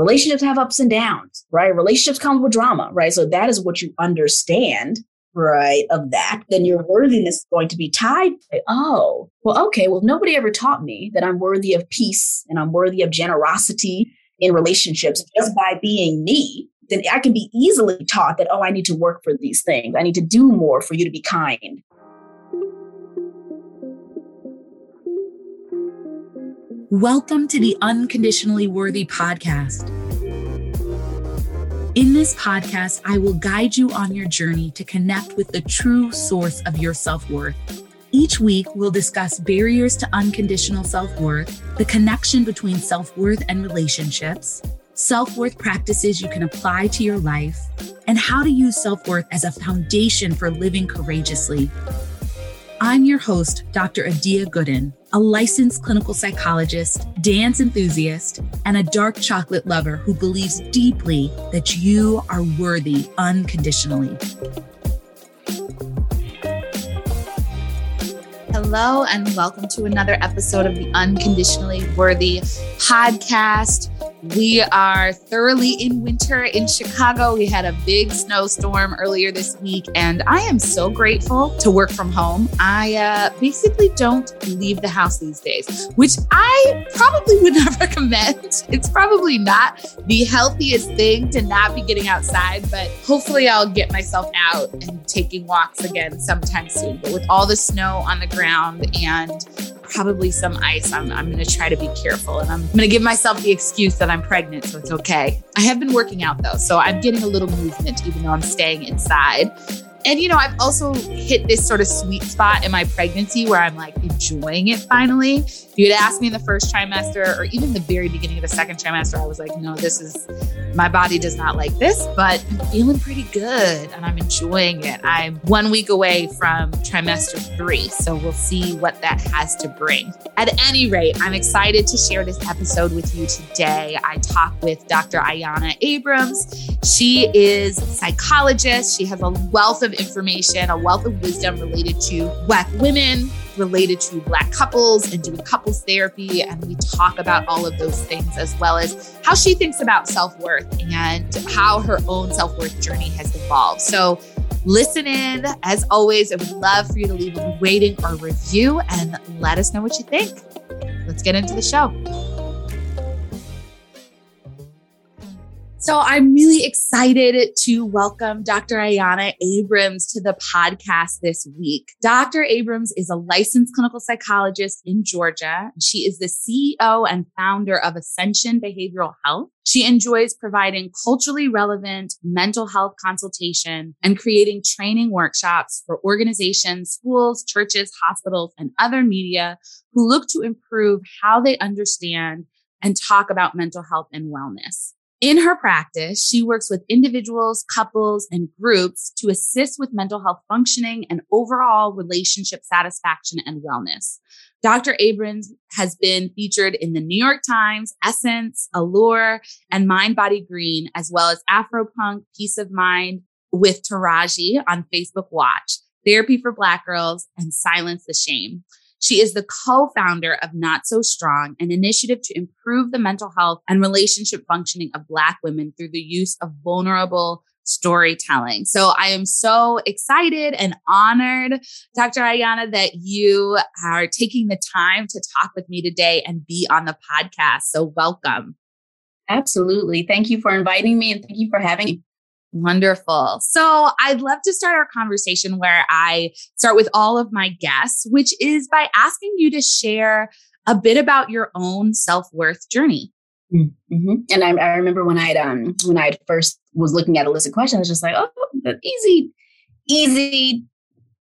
relationships have ups and downs, right? Relationships come with drama, right? So that is what you understand right of that then your worthiness is going to be tied oh well okay well nobody ever taught me that i'm worthy of peace and i'm worthy of generosity in relationships just by being me then i can be easily taught that oh i need to work for these things i need to do more for you to be kind welcome to the unconditionally worthy podcast in this podcast, I will guide you on your journey to connect with the true source of your self worth. Each week, we'll discuss barriers to unconditional self worth, the connection between self worth and relationships, self worth practices you can apply to your life, and how to use self worth as a foundation for living courageously. I'm your host, Dr. Adia Gooden, a licensed clinical psychologist, dance enthusiast, and a dark chocolate lover who believes deeply that you are worthy unconditionally. Hello, and welcome to another episode of the Unconditionally Worthy podcast. We are thoroughly in winter in Chicago. We had a big snowstorm earlier this week, and I am so grateful to work from home. I uh, basically don't leave the house these days, which I probably would not recommend. It's probably not the healthiest thing to not be getting outside, but hopefully I'll get myself out and taking walks again sometime soon. But with all the snow on the ground and probably some ice. I'm, I'm going to try to be careful and I'm going to give myself the excuse that I'm pregnant, so it's okay. I have been working out though, so I'm getting a little movement even though I'm staying inside. And, you know, I've also hit this sort of sweet spot in my pregnancy where I'm like enjoying it finally. If you had asked me in the first trimester or even the very beginning of the second trimester, I was like, no, this is, my body does not like this, but I'm feeling pretty good and I'm enjoying it. I'm one week away from trimester three. So we'll see what that has to bring. At any rate, I'm excited to share this episode with you today. I talk with Dr. Ayanna Abrams. She is a psychologist. She has a wealth of of information, a wealth of wisdom related to Black women, related to Black couples and doing couples therapy. And we talk about all of those things as well as how she thinks about self worth and how her own self worth journey has evolved. So, listen in. As always, I would love for you to leave a rating or review and let us know what you think. Let's get into the show. So I'm really excited to welcome Dr. Ayanna Abrams to the podcast this week. Dr. Abrams is a licensed clinical psychologist in Georgia. She is the CEO and founder of Ascension Behavioral Health. She enjoys providing culturally relevant mental health consultation and creating training workshops for organizations, schools, churches, hospitals, and other media who look to improve how they understand and talk about mental health and wellness. In her practice, she works with individuals, couples, and groups to assist with mental health functioning and overall relationship satisfaction and wellness. Dr. Abrams has been featured in the New York Times, Essence, Allure, and Mind Body Green, as well as Afropunk, Peace of Mind with Taraji on Facebook Watch, Therapy for Black Girls, and Silence the Shame. She is the co-founder of Not So Strong, an initiative to improve the mental health and relationship functioning of Black women through the use of vulnerable storytelling. So I am so excited and honored, Dr. Ayanna, that you are taking the time to talk with me today and be on the podcast. So welcome. Absolutely. Thank you for inviting me and thank you for having me. Wonderful. So I'd love to start our conversation where I start with all of my guests, which is by asking you to share a bit about your own self worth journey. Mm-hmm. And I, I, remember when I'd um when I first was looking at a list of questions, I was just like, oh, easy, easy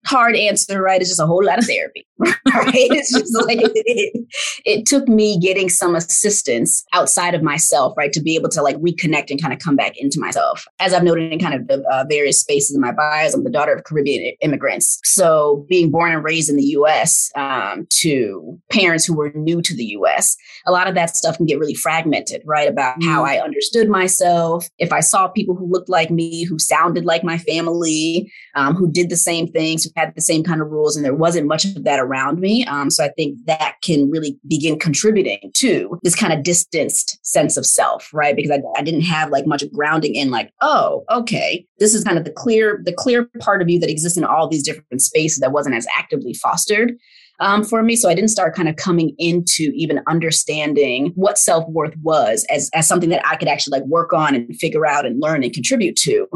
hard answer, right? It's just a whole lot of therapy, right? It's just like it, it, took me getting some assistance outside of myself, right, to be able to like reconnect and kind of come back into myself. As I've noted in kind of the uh, various spaces in my bios, I'm the daughter of Caribbean immigrants. So being born and raised in the U.S. Um, to parents who were new to the U.S., a lot of that stuff can get really fragmented, right? About how I understood myself. If I saw people who looked like me, who sounded like my family, um, who did the same things, had the same kind of rules and there wasn't much of that around me. Um, so I think that can really begin contributing to this kind of distanced sense of self, right? Because I, I didn't have like much grounding in like, oh, okay, this is kind of the clear, the clear part of you that exists in all these different spaces that wasn't as actively fostered um, for me. So I didn't start kind of coming into even understanding what self worth was as, as something that I could actually like work on and figure out and learn and contribute to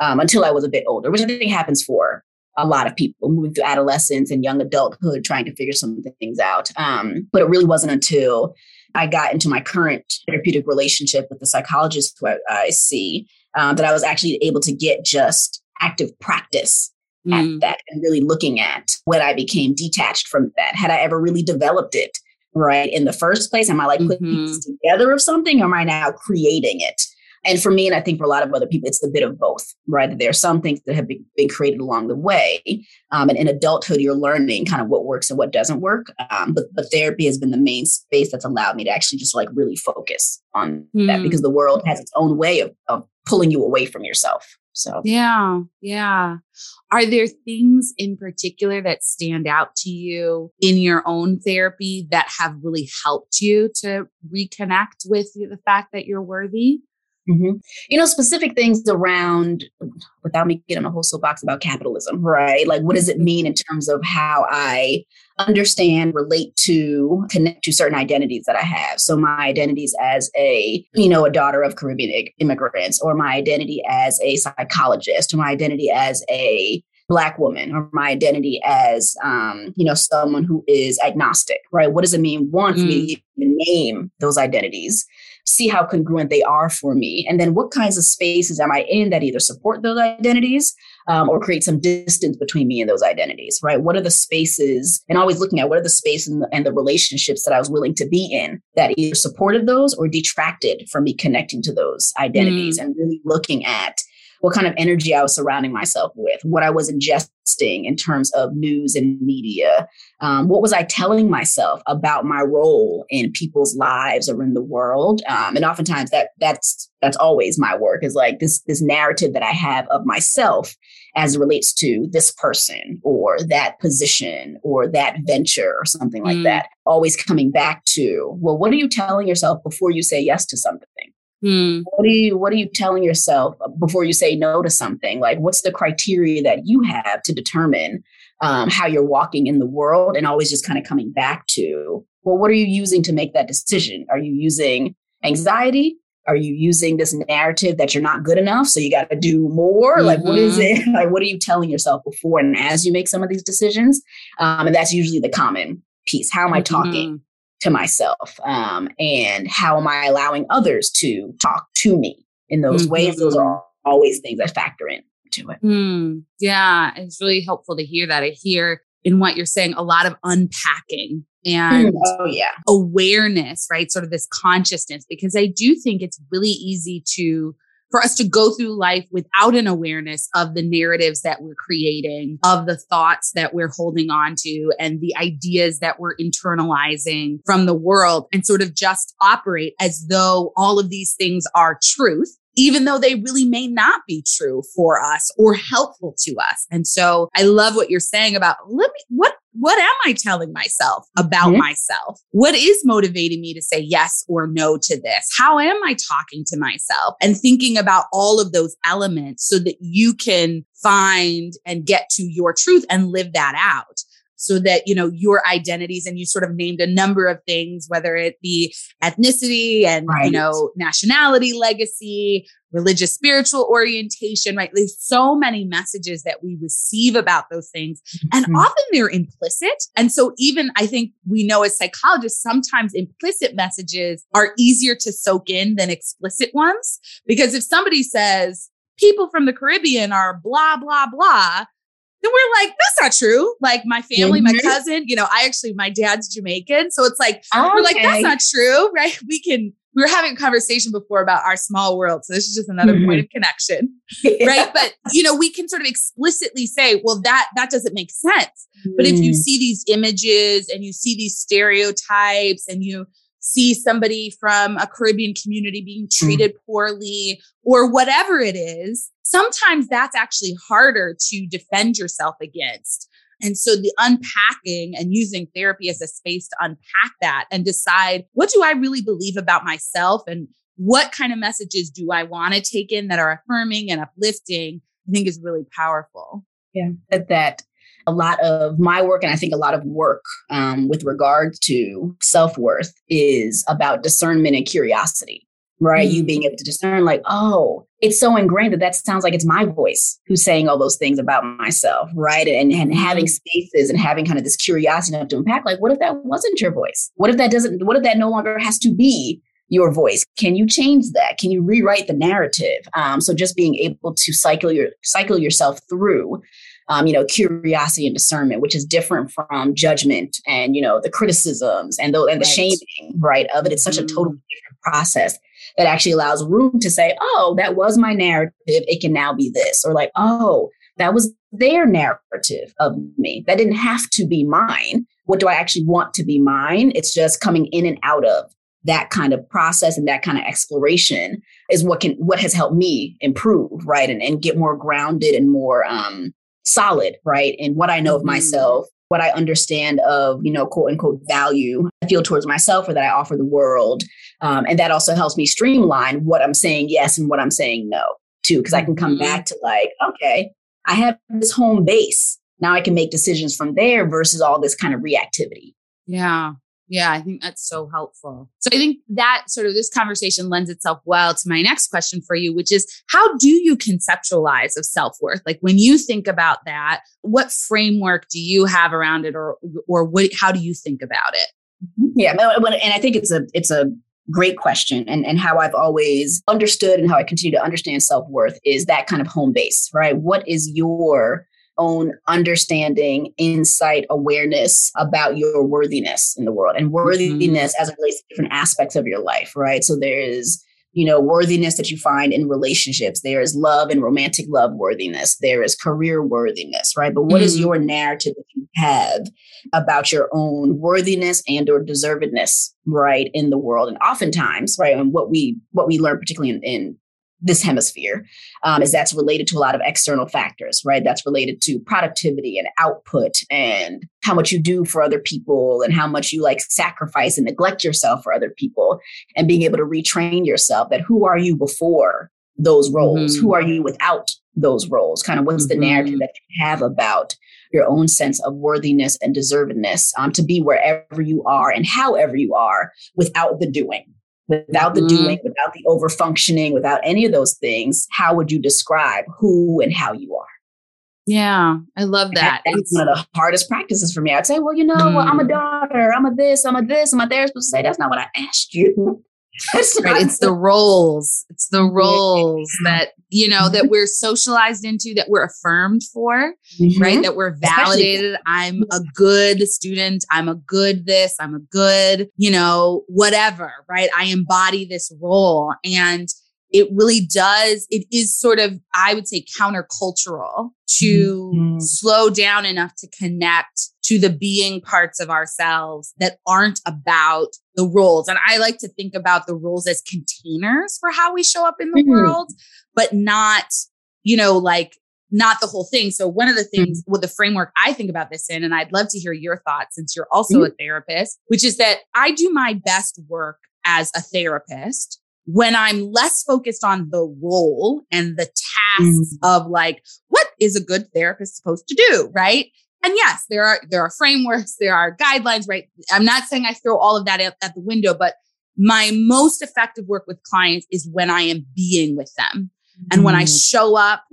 um, until I was a bit older, which I think happens for a lot of people moving through adolescence and young adulthood trying to figure some things out. Um, but it really wasn't until I got into my current therapeutic relationship with the psychologist who I, I see um, that I was actually able to get just active practice mm. at that and really looking at when I became detached from that. Had I ever really developed it right in the first place? Am I like putting mm-hmm. pieces together of something or am I now creating it? And for me, and I think for a lot of other people, it's a bit of both, right? There are some things that have been, been created along the way. Um, and in adulthood, you're learning kind of what works and what doesn't work. Um, but, but therapy has been the main space that's allowed me to actually just like really focus on mm. that because the world has its own way of, of pulling you away from yourself. So, yeah, yeah. Are there things in particular that stand out to you in your own therapy that have really helped you to reconnect with the fact that you're worthy? Mm-hmm. You know, specific things around, without me getting a whole soapbox about capitalism, right? Like, what does it mean in terms of how I understand, relate to, connect to certain identities that I have? So, my identities as a, you know, a daughter of Caribbean immigrants, or my identity as a psychologist, or my identity as a black woman or my identity as um, you know someone who is agnostic right what does it mean one for me to mm. name those identities see how congruent they are for me. And then what kinds of spaces am I in that either support those identities um, or create some distance between me and those identities, right? What are the spaces, and always looking at what are the spaces and the, and the relationships that I was willing to be in that either supported those or detracted from me connecting to those identities mm. and really looking at what kind of energy I was surrounding myself with, what I was ingesting in terms of news and media. Um, what was I telling myself about my role in people's lives or in the world? Um, and oftentimes that that's that's always my work is like this this narrative that I have of myself as it relates to this person or that position or that venture or something like mm. that. Always coming back to, well, what are you telling yourself before you say yes to something? Hmm. What are you What are you telling yourself before you say no to something? Like, what's the criteria that you have to determine um, how you're walking in the world? And always just kind of coming back to, well, what are you using to make that decision? Are you using anxiety? Are you using this narrative that you're not good enough, so you got to do more? Mm-hmm. Like, what is mm-hmm. it? Like, what are you telling yourself before and as you make some of these decisions? Um, and that's usually the common piece. How am I talking? Mm-hmm to myself um, and how am i allowing others to talk to me in those mm-hmm. ways those are always things that factor in to it mm, yeah it's really helpful to hear that i hear in what you're saying a lot of unpacking and mm, oh, yeah. awareness right sort of this consciousness because i do think it's really easy to for us to go through life without an awareness of the narratives that we're creating, of the thoughts that we're holding on to, and the ideas that we're internalizing from the world, and sort of just operate as though all of these things are truth even though they really may not be true for us or helpful to us. And so I love what you're saying about let me, what, what am I telling myself about mm-hmm. myself? What is motivating me to say yes or no to this? How am I talking to myself and thinking about all of those elements so that you can find and get to your truth and live that out? So that, you know, your identities and you sort of named a number of things, whether it be ethnicity and, right. you know, nationality, legacy, religious, spiritual orientation, right? There's so many messages that we receive about those things and mm-hmm. often they're implicit. And so even I think we know as psychologists, sometimes implicit messages are easier to soak in than explicit ones. Because if somebody says, people from the Caribbean are blah, blah, blah, then we're like, that's not true. Like my family, mm-hmm. my cousin, you know, I actually, my dad's Jamaican. So it's like, okay. we're like, that's not true, right? We can, we were having a conversation before about our small world. So this is just another mm-hmm. point of connection, yeah. right? But, you know, we can sort of explicitly say, well, that, that doesn't make sense. Mm. But if you mm. see these images and you see these stereotypes and you, see somebody from a Caribbean community being mm. treated mm. poorly or whatever it is, sometimes that's actually harder to defend yourself against And so the unpacking and using therapy as a space to unpack that and decide what do I really believe about myself and what kind of messages do I want to take in that are affirming and uplifting, I think is really powerful. Yeah. That, that a lot of my work, and I think a lot of work um, with regards to self worth, is about discernment and curiosity, right? Mm-hmm. You being able to discern, like, oh, it's so ingrained that that sounds like it's my voice who's saying all those things about myself, right? And, and having mm-hmm. spaces and having kind of this curiosity enough to impact, like, what if that wasn't your voice? What if that doesn't, what if that no longer has to be your voice? Can you change that? Can you rewrite the narrative? Um, so just being able to cycle your cycle yourself through um, you know, curiosity and discernment, which is different from judgment and, you know, the criticisms and the, and the right. shaming, right, of it. It's such mm-hmm. a totally different process that actually allows room to say, oh, that was my narrative. It can now be this. Or like, oh, that was their narrative of me. That didn't have to be mine. What do I actually want to be mine? It's just coming in and out of that kind of process and that kind of exploration is what can what has helped me improve right and, and get more grounded and more um solid, right? And what I know mm-hmm. of myself, what I understand of, you know, quote unquote value I feel towards myself or that I offer the world. Um, and that also helps me streamline what I'm saying yes and what I'm saying no too, because I can come mm-hmm. back to like, okay, I have this home base. Now I can make decisions from there versus all this kind of reactivity. Yeah. Yeah, I think that's so helpful. So I think that sort of this conversation lends itself well to my next question for you, which is how do you conceptualize of self-worth? Like when you think about that, what framework do you have around it or or what how do you think about it? Mm-hmm. Yeah, and I think it's a it's a great question and, and how I've always understood and how I continue to understand self-worth is that kind of home base, right? What is your own understanding, insight, awareness about your worthiness in the world and worthiness mm-hmm. as it relates to different aspects of your life, right? So there is, you know, worthiness that you find in relationships. There is love and romantic love worthiness. There is career worthiness, right? But what mm-hmm. is your narrative that you have about your own worthiness and or deservedness, right, in the world? And oftentimes, right, and what we what we learn particularly in, in this hemisphere um, is that's related to a lot of external factors right that's related to productivity and output and how much you do for other people and how much you like sacrifice and neglect yourself for other people and being able to retrain yourself that who are you before those roles mm-hmm. who are you without those roles kind of what's mm-hmm. the narrative mm-hmm. that you have about your own sense of worthiness and deservedness um, to be wherever you are and however you are without the doing without the mm. doing, without the over functioning, without any of those things, how would you describe who and how you are? Yeah, I love that. And that's one of the hardest practices for me. I'd say, well, you know, mm. well, I'm a mm. daughter, I'm a this, I'm a this, and my therapist would say, that's not what I asked you. Right. It's the roles. It's the roles yeah. that, you know, that mm-hmm. we're socialized into, that we're affirmed for, mm-hmm. right? That we're validated. Especially- I'm a good student. I'm a good this. I'm a good, you know, whatever, right? I embody this role. And it really does, it is sort of, I would say, countercultural to mm-hmm. slow down enough to connect to the being parts of ourselves that aren't about the roles. And I like to think about the roles as containers for how we show up in the mm-hmm. world, but not, you know, like not the whole thing. So one of the things mm-hmm. with the framework I think about this in, and I'd love to hear your thoughts since you're also mm-hmm. a therapist, which is that I do my best work as a therapist when I'm less focused on the role and the tasks mm. of like, what is a good therapist supposed to do? Right. And yes, there are, there are frameworks, there are guidelines, right? I'm not saying I throw all of that at, at the window, but my most effective work with clients is when I am being with them. Mm. And when I mm. show up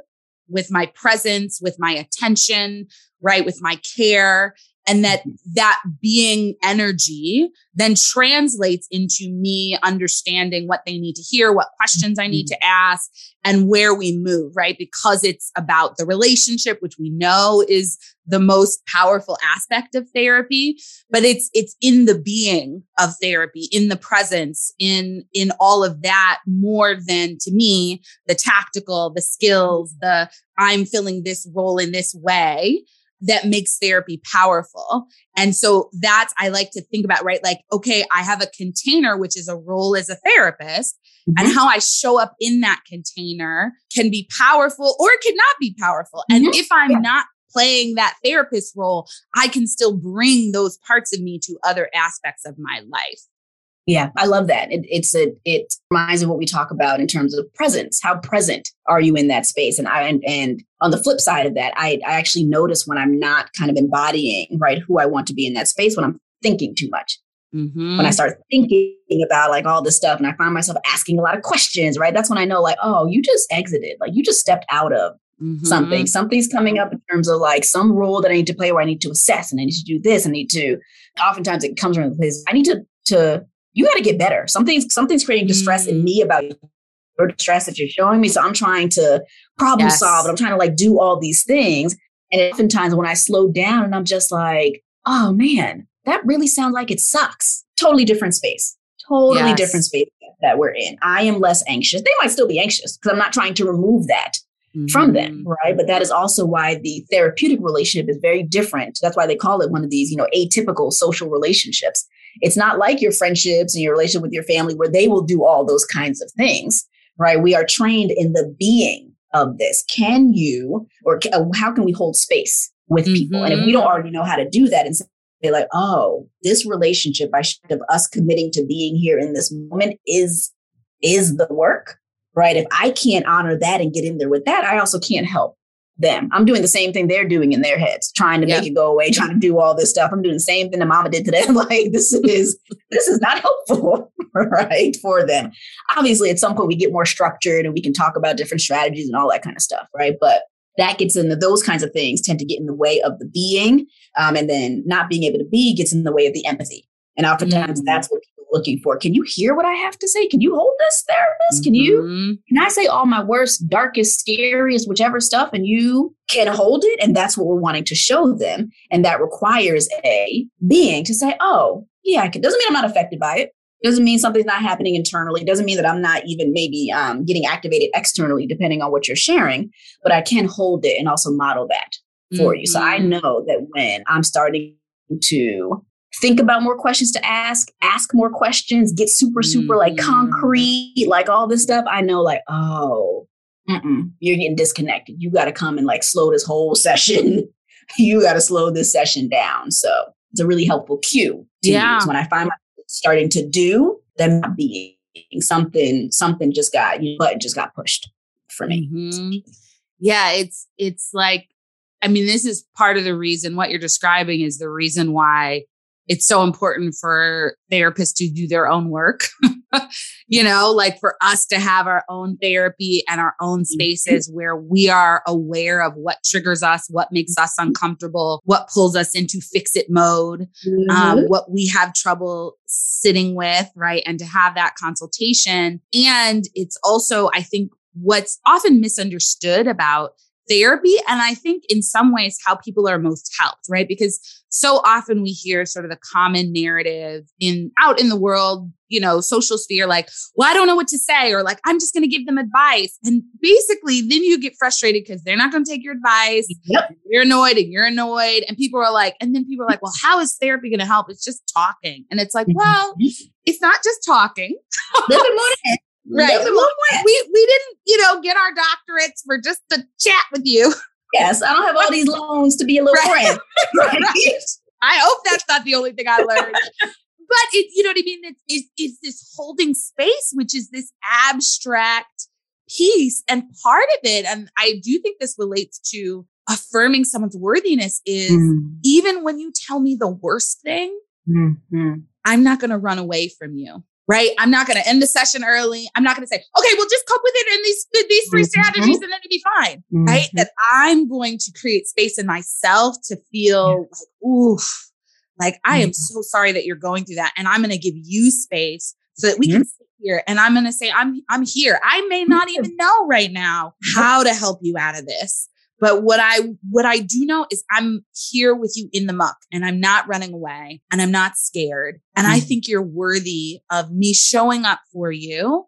with my presence, with my attention, right? With my care and that mm-hmm. that being energy then translates into me understanding what they need to hear what questions i need mm-hmm. to ask and where we move right because it's about the relationship which we know is the most powerful aspect of therapy but it's it's in the being of therapy in the presence in in all of that more than to me the tactical the skills the i'm filling this role in this way that makes therapy powerful. And so that's, I like to think about, right? Like, okay, I have a container, which is a role as a therapist, mm-hmm. and how I show up in that container can be powerful or it cannot be powerful. Mm-hmm. And if I'm yeah. not playing that therapist role, I can still bring those parts of me to other aspects of my life. Yeah, I love that. It, it's a it reminds me of what we talk about in terms of presence. How present are you in that space? And I and, and on the flip side of that, I, I actually notice when I'm not kind of embodying right who I want to be in that space when I'm thinking too much. Mm-hmm. When I start thinking about like all this stuff and I find myself asking a lot of questions, right? That's when I know like, oh, you just exited, like you just stepped out of mm-hmm. something. Something's coming up in terms of like some role that I need to play where I need to assess and I need to do this. I need to. Oftentimes it comes from the place I need to to you got to get better. Something's something's creating distress mm. in me about your distress that you're showing me. So I'm trying to problem yes. solve and I'm trying to like do all these things. And oftentimes when I slow down and I'm just like, oh man, that really sounds like it sucks. Totally different space. Totally yes. different space that we're in. I am less anxious. They might still be anxious because I'm not trying to remove that mm-hmm. from them, mm-hmm. right? But that is also why the therapeutic relationship is very different. That's why they call it one of these, you know, atypical social relationships it's not like your friendships and your relationship with your family where they will do all those kinds of things, right? We are trained in the being of this. Can you, or uh, how can we hold space with people? Mm-hmm. And if we don't mm-hmm. already know how to do that and say, like, oh, this relationship I should of us committing to being here in this moment is is the work, right? If I can't honor that and get in there with that, I also can't help them. I'm doing the same thing they're doing in their heads, trying to make it go away, trying to do all this stuff. I'm doing the same thing the mama did to them. like this is this is not helpful, right? For them. Obviously, at some point we get more structured and we can talk about different strategies and all that kind of stuff, right? But that gets into those kinds of things tend to get in the way of the being. Um, and then not being able to be gets in the way of the empathy. And oftentimes mm-hmm. that's what looking for. Can you hear what I have to say? Can you hold this therapist? Can you, mm-hmm. can I say all my worst, darkest, scariest, whichever stuff, and you can hold it? And that's what we're wanting to show them. And that requires a being to say, oh, yeah, I can. Doesn't mean I'm not affected by it. Doesn't mean something's not happening internally. Doesn't mean that I'm not even maybe um, getting activated externally, depending on what you're sharing. But I can hold it and also model that for mm-hmm. you. So I know that when I'm starting to think about more questions to ask, ask more questions, get super, super like mm-hmm. concrete, like all this stuff, I know like, oh, you're getting disconnected. You got to come and like slow this whole session. you got to slow this session down. So it's a really helpful cue to yeah. use when I find myself starting to do, then not being something, something just got, you know, button just got pushed for me. Mm-hmm. Yeah, it's, it's like, I mean, this is part of the reason what you're describing is the reason why it's so important for therapists to do their own work. you know, like for us to have our own therapy and our own mm-hmm. spaces where we are aware of what triggers us, what makes us uncomfortable, what pulls us into fix it mode, um, mm-hmm. um, what we have trouble sitting with, right? And to have that consultation. And it's also, I think, what's often misunderstood about therapy. And I think in some ways how people are most helped, right? Because so often we hear sort of the common narrative in out in the world, you know, social sphere, like, well, I don't know what to say, or like, I'm just going to give them advice. And basically, then you get frustrated because they're not going to take your advice. Yep. You're annoyed and you're annoyed. And people are like, and then people are like, well, how is therapy going to help? It's just talking. And it's like, mm-hmm. well, it's not just talking. Right. We we didn't, you know, get our doctorates for just to chat with you. Yes, I don't have all these loans to be a little right. friend. Right. I hope that's not the only thing I learned. but it, you know what I mean? It's, it's, it's this holding space, which is this abstract piece. And part of it, and I do think this relates to affirming someone's worthiness, is mm. even when you tell me the worst thing, mm-hmm. I'm not going to run away from you right? I'm not going to end the session early. I'm not going to say, okay, well, just cope with it in these, these 3 mm-hmm. strategies and then it'll be fine, mm-hmm. right? That I'm going to create space in myself to feel like, oof, like I am mm-hmm. so sorry that you're going through that. And I'm going to give you space so that we can sit here and I'm going to say, I'm, I'm here. I may not even know right now how to help you out of this. But what I, what I do know is I'm here with you in the muck and I'm not running away and I'm not scared. And. I think you're worthy of me showing up for you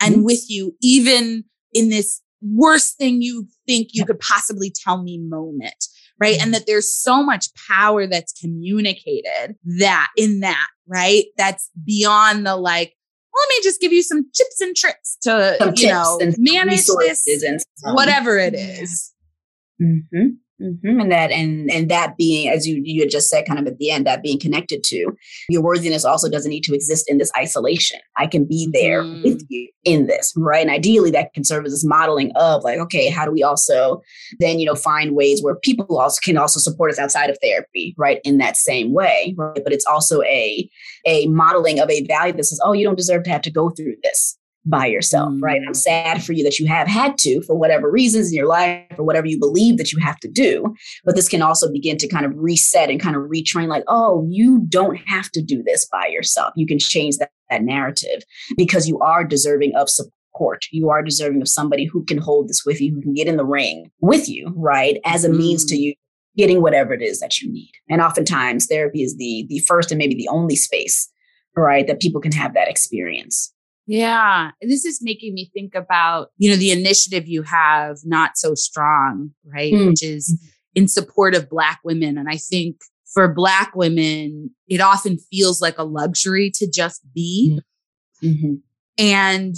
and mm-hmm. with you, even in this worst thing you think you could possibly tell me moment. Right. And mm-hmm. that there's so much power that's communicated that in that, right? That's beyond the like, well, let me just give you some tips and tricks to, some you know, manage this, and whatever it is. Mm-hmm. Mm-hmm. And that and and that being, as you you had just said, kind of at the end, that being connected to your worthiness also doesn't need to exist in this isolation. I can be there mm-hmm. with you in this, right? And ideally, that can serve as this modeling of like, okay, how do we also then you know find ways where people also can also support us outside of therapy, right? In that same way, right? But it's also a a modeling of a value that says, oh, you don't deserve to have to go through this by yourself, mm. right? I'm sad for you that you have had to for whatever reasons in your life or whatever you believe that you have to do. But this can also begin to kind of reset and kind of retrain like, oh, you don't have to do this by yourself. You can change that, that narrative because you are deserving of support. You are deserving of somebody who can hold this with you, who can get in the ring with you, right? As a mm. means to mm. you getting whatever it is that you need. And oftentimes therapy is the the first and maybe the only space, right, that people can have that experience. Yeah. This is making me think about, you know, the initiative you have, Not So Strong, right? Mm. Which is in support of Black women. And I think for Black women, it often feels like a luxury to just be. Mm. Mm-hmm. And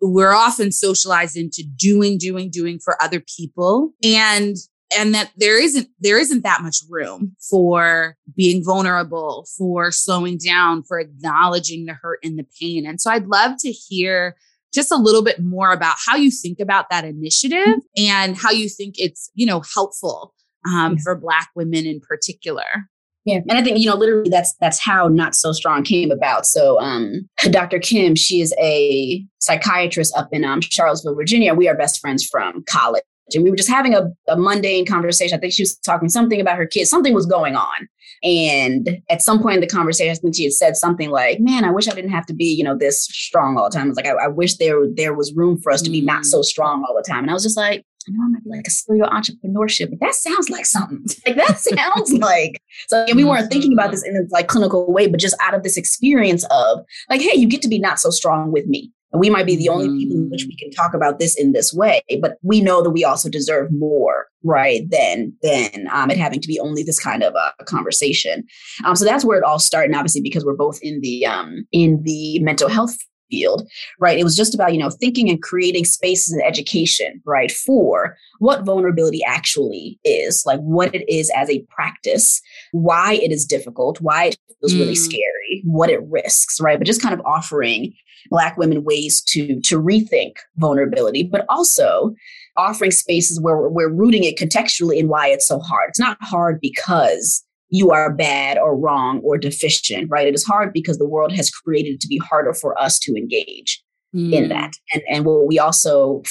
we're often socialized into doing, doing, doing for other people. And and that there isn't there isn't that much room for being vulnerable for slowing down for acknowledging the hurt and the pain and so i'd love to hear just a little bit more about how you think about that initiative and how you think it's you know helpful um, for black women in particular yeah, and I think you know, literally, that's that's how Not So Strong came about. So, um, Dr. Kim, she is a psychiatrist up in um, Charlottesville, Virginia. We are best friends from college, and we were just having a, a mundane conversation. I think she was talking something about her kids. Something was going on. And at some point in the conversation, I think she had said something like, "Man, I wish I didn't have to be, you know, this strong all the time." I was like, "I, I wish there there was room for us to be not so mm. strong all the time." And I was just like, "I know I might be like a serial entrepreneurship, but that sounds like something. like that sounds like." So and we weren't thinking about this in a like clinical way, but just out of this experience of like, "Hey, you get to be not so strong with me." And we might be the only people in which we can talk about this in this way, but we know that we also deserve more, right? Than than um, it having to be only this kind of a conversation. Um, so that's where it all started. And obviously, because we're both in the um, in the mental health field, right? It was just about, you know, thinking and creating spaces and education, right, for what vulnerability actually is, like what it is as a practice, why it is difficult, why it feels mm. really scary, what it risks, right? But just kind of offering black women ways to to rethink vulnerability but also offering spaces where we're, we're rooting it contextually in why it's so hard it's not hard because you are bad or wrong or deficient right it is hard because the world has created it to be harder for us to engage mm. in that and and what we also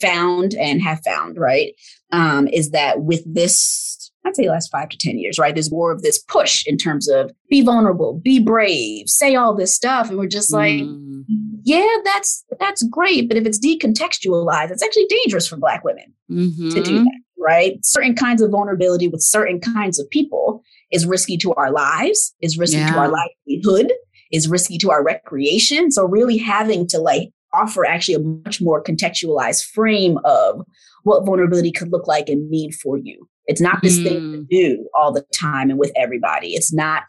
found and have found right um, is that with this I'd say last five to 10 years, right? There's more of this push in terms of be vulnerable, be brave, say all this stuff. And we're just like, mm. yeah, that's that's great. But if it's decontextualized, it's actually dangerous for Black women mm-hmm. to do mm-hmm. that, right? Certain kinds of vulnerability with certain kinds of people is risky to our lives, is risky yeah. to our livelihood, is risky to our recreation. So really having to like offer actually a much more contextualized frame of what vulnerability could look like and mean for you it's not this mm. thing to mm. do all the time and with everybody. It's not,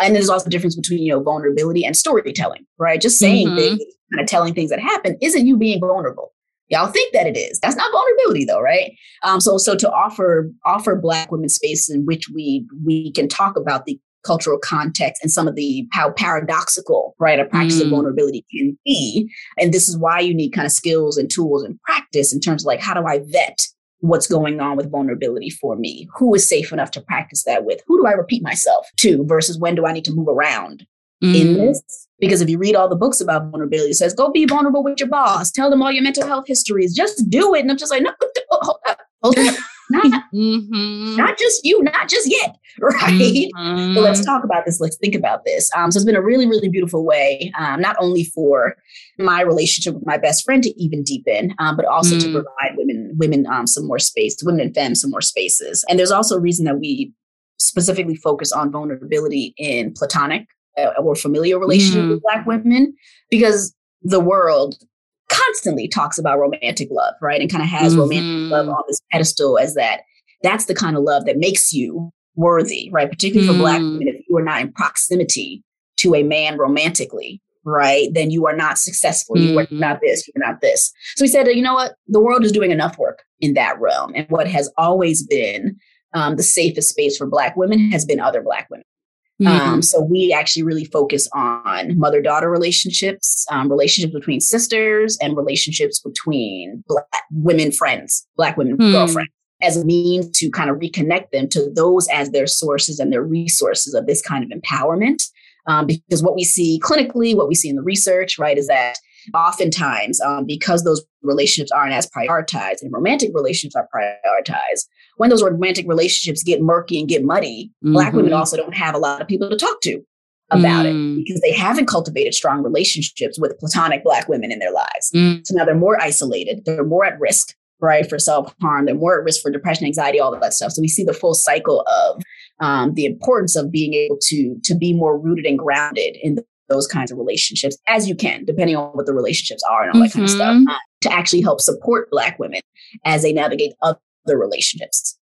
and there's also a difference between, you know, vulnerability and storytelling, right? Just saying mm-hmm. things, kind of telling things that happen isn't you being vulnerable. Y'all think that it is. That's not vulnerability though, right? Um, so so to offer offer black women space in which we we can talk about the cultural context and some of the how paradoxical right a practice mm. of vulnerability can be and this is why you need kind of skills and tools and practice in terms of like how do i vet what's going on with vulnerability for me? Who is safe enough to practice that with? Who do I repeat myself to versus when do I need to move around mm. in this? Because if you read all the books about vulnerability, it says go be vulnerable with your boss, tell them all your mental health histories, just do it. And I'm just like, no, hold up, hold up. Not, mm-hmm. not just you, not just yet, right? Mm-hmm. So let's talk about this. Let's think about this. Um, so it's been a really, really beautiful way, um, not only for my relationship with my best friend to even deepen, um, but also mm. to provide women, women um, some more space, women and femmes some more spaces. And there's also a reason that we specifically focus on vulnerability in platonic or familial relationship mm. with Black women, because the world constantly talks about romantic love, right? And kind of has mm-hmm. romantic love on this pedestal as that that's the kind of love that makes you worthy, right? Particularly mm. for Black mm. women, if you are not in proximity to a man romantically, right? Then you are not successful. Mm. You are mm-hmm. not this, you're not this. So we said, you know what? The world is doing enough work in that realm. And what has always been um, the safest space for Black women has been other Black women. Mm-hmm. Um, so we actually really focus on mother daughter relationships, um, relationships between sisters, and relationships between black women friends, black women mm. girlfriends, as a means to kind of reconnect them to those as their sources and their resources of this kind of empowerment. Um, because what we see clinically, what we see in the research, right, is that oftentimes um, because those relationships aren't as prioritized and romantic relationships are prioritized when those romantic relationships get murky and get muddy, mm-hmm. Black women mm-hmm. also don't have a lot of people to talk to about mm. it because they haven't cultivated strong relationships with platonic Black women in their lives. Mm. So now they're more isolated, they're more at risk, right, for self harm, they're more at risk for depression, anxiety, all of that stuff. So we see the full cycle of um, the importance of being able to to be more rooted and grounded in those kinds of relationships as you can, depending on what the relationships are and all that mm-hmm. kind of stuff, uh, to actually help support Black women as they navigate other relationships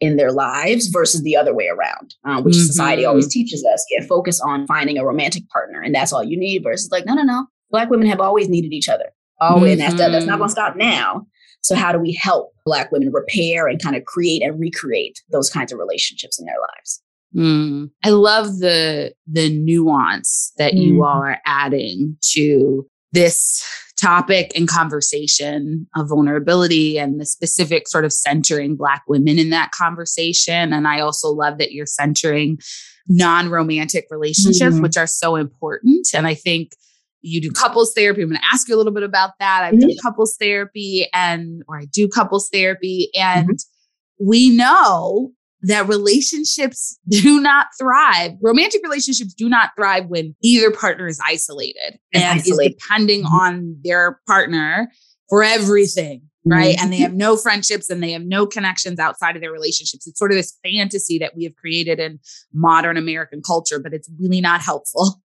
in their lives versus the other way around, uh, which mm-hmm. society always teaches us. Yeah, focus on finding a romantic partner, and that's all you need. Versus like, no, no, no. Black women have always needed each other. Always, mm-hmm. and that's that's not going to stop now. So how do we help Black women repair and kind of create and recreate those kinds of relationships in their lives? Mm. I love the the nuance that mm. you all are adding to this topic and conversation of vulnerability and the specific sort of centering Black women in that conversation. And I also love that you're centering non romantic relationships, mm-hmm. which are so important. And I think you do couples therapy. I'm going to ask you a little bit about that. I've mm-hmm. done couples therapy and, or I do couples therapy. And mm-hmm. we know that relationships do not thrive. Romantic relationships do not thrive when either partner is isolated and isolated. is depending mm-hmm. on their partner for everything. Right. Mm-hmm. And they have no friendships and they have no connections outside of their relationships. It's sort of this fantasy that we have created in modern American culture, but it's really not helpful.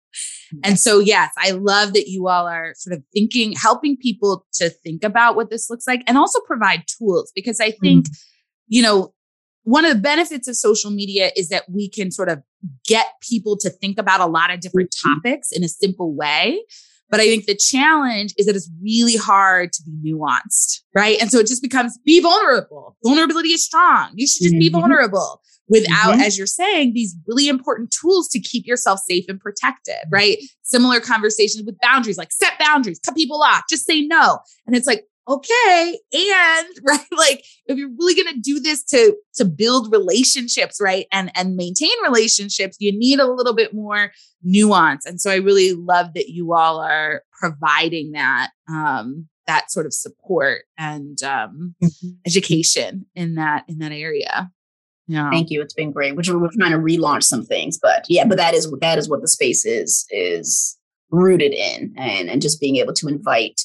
And so, yes, I love that you all are sort of thinking, helping people to think about what this looks like and also provide tools because I think, mm-hmm. you know, one of the benefits of social media is that we can sort of get people to think about a lot of different mm-hmm. topics in a simple way. But I think the challenge is that it's really hard to be nuanced, right? And so it just becomes be vulnerable. Vulnerability is strong. You should just mm-hmm. be vulnerable without, mm-hmm. as you're saying, these really important tools to keep yourself safe and protected, right? Similar conversations with boundaries, like set boundaries, cut people off, just say no. And it's like, okay and right like if you're really going to do this to to build relationships right and and maintain relationships you need a little bit more nuance and so i really love that you all are providing that um that sort of support and um mm-hmm. education in that in that area yeah thank you it's been great which we're trying to relaunch some things but yeah but that is that is what the space is is rooted in and and just being able to invite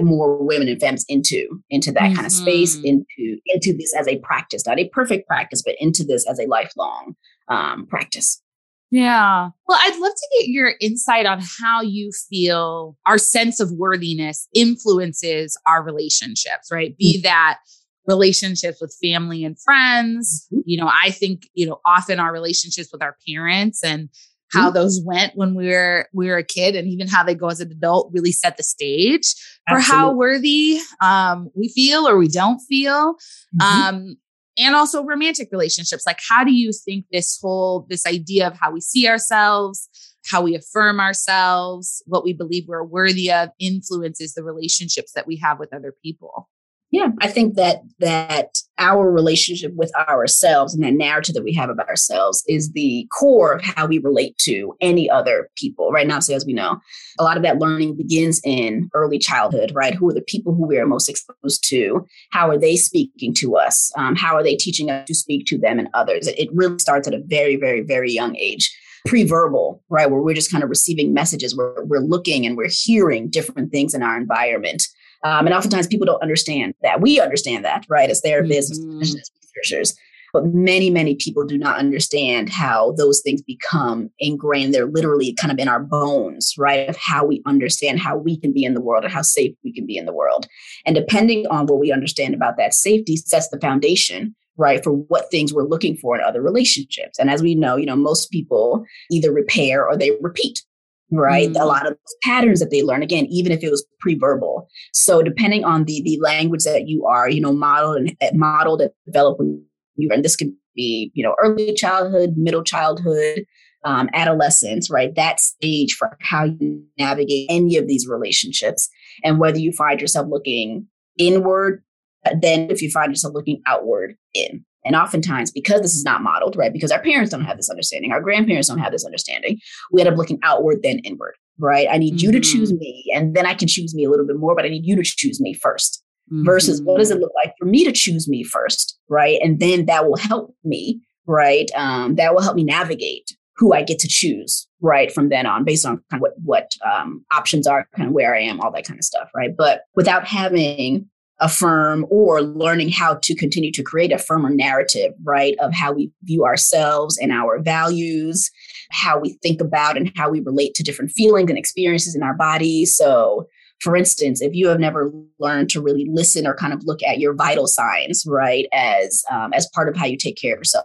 more women and femmes into into that mm-hmm. kind of space into into this as a practice not a perfect practice but into this as a lifelong um, practice yeah well i'd love to get your insight on how you feel our sense of worthiness influences our relationships right be mm-hmm. that relationships with family and friends mm-hmm. you know i think you know often our relationships with our parents and how mm-hmm. those went when we were we were a kid and even how they go as an adult really set the stage for Absolutely. how worthy um, we feel or we don't feel mm-hmm. um, and also romantic relationships like how do you think this whole this idea of how we see ourselves how we affirm ourselves what we believe we're worthy of influences the relationships that we have with other people yeah, I think that that our relationship with ourselves and that narrative that we have about ourselves is the core of how we relate to any other people. Right now, so as we know, a lot of that learning begins in early childhood. Right, who are the people who we are most exposed to? How are they speaking to us? Um, how are they teaching us to speak to them and others? It, really starts at a very, very, very young age pre-verbal, right? Where we're just kind of receiving messages, where we're looking and we're hearing different things in our environment. Um, and oftentimes people don't understand that. We understand that, right, as therapists, mm-hmm. as researchers. But many, many people do not understand how those things become ingrained. They're literally kind of in our bones, right? Of how we understand how we can be in the world and how safe we can be in the world. And depending on what we understand about that safety, sets the foundation right for what things we're looking for in other relationships and as we know you know most people either repair or they repeat right? Mm. A lot of patterns that they learn, again, even if it was pre-verbal. So depending on the the language that you are, you know, modeled and eh, modeled and developed when you and this could be, you know, early childhood, middle childhood, um, adolescence, right? That stage for how you navigate any of these relationships and whether you find yourself looking inward, uh, then if you find yourself looking outward in. And oftentimes, because this is not modeled, right? Because our parents don't have this understanding, our grandparents don't have this understanding, we end up looking outward then inward, right? I need mm-hmm. you to choose mm-hmm. me, and then I can choose me a little bit more, but I need you to choose me 1st mm-hmm. Versus what does it look like for me to choose me first, right? And then that will help me, right? Um, that will help me navigate who I get to choose right from then on based on kind of what what um, options are kind of where I am all that kind of stuff right but without having a firm or learning how to continue to create a firmer narrative right of how we view ourselves and our values how we think about and how we relate to different feelings and experiences in our body. so for instance, if you have never learned to really listen or kind of look at your vital signs, right, as um, as part of how you take care of yourself,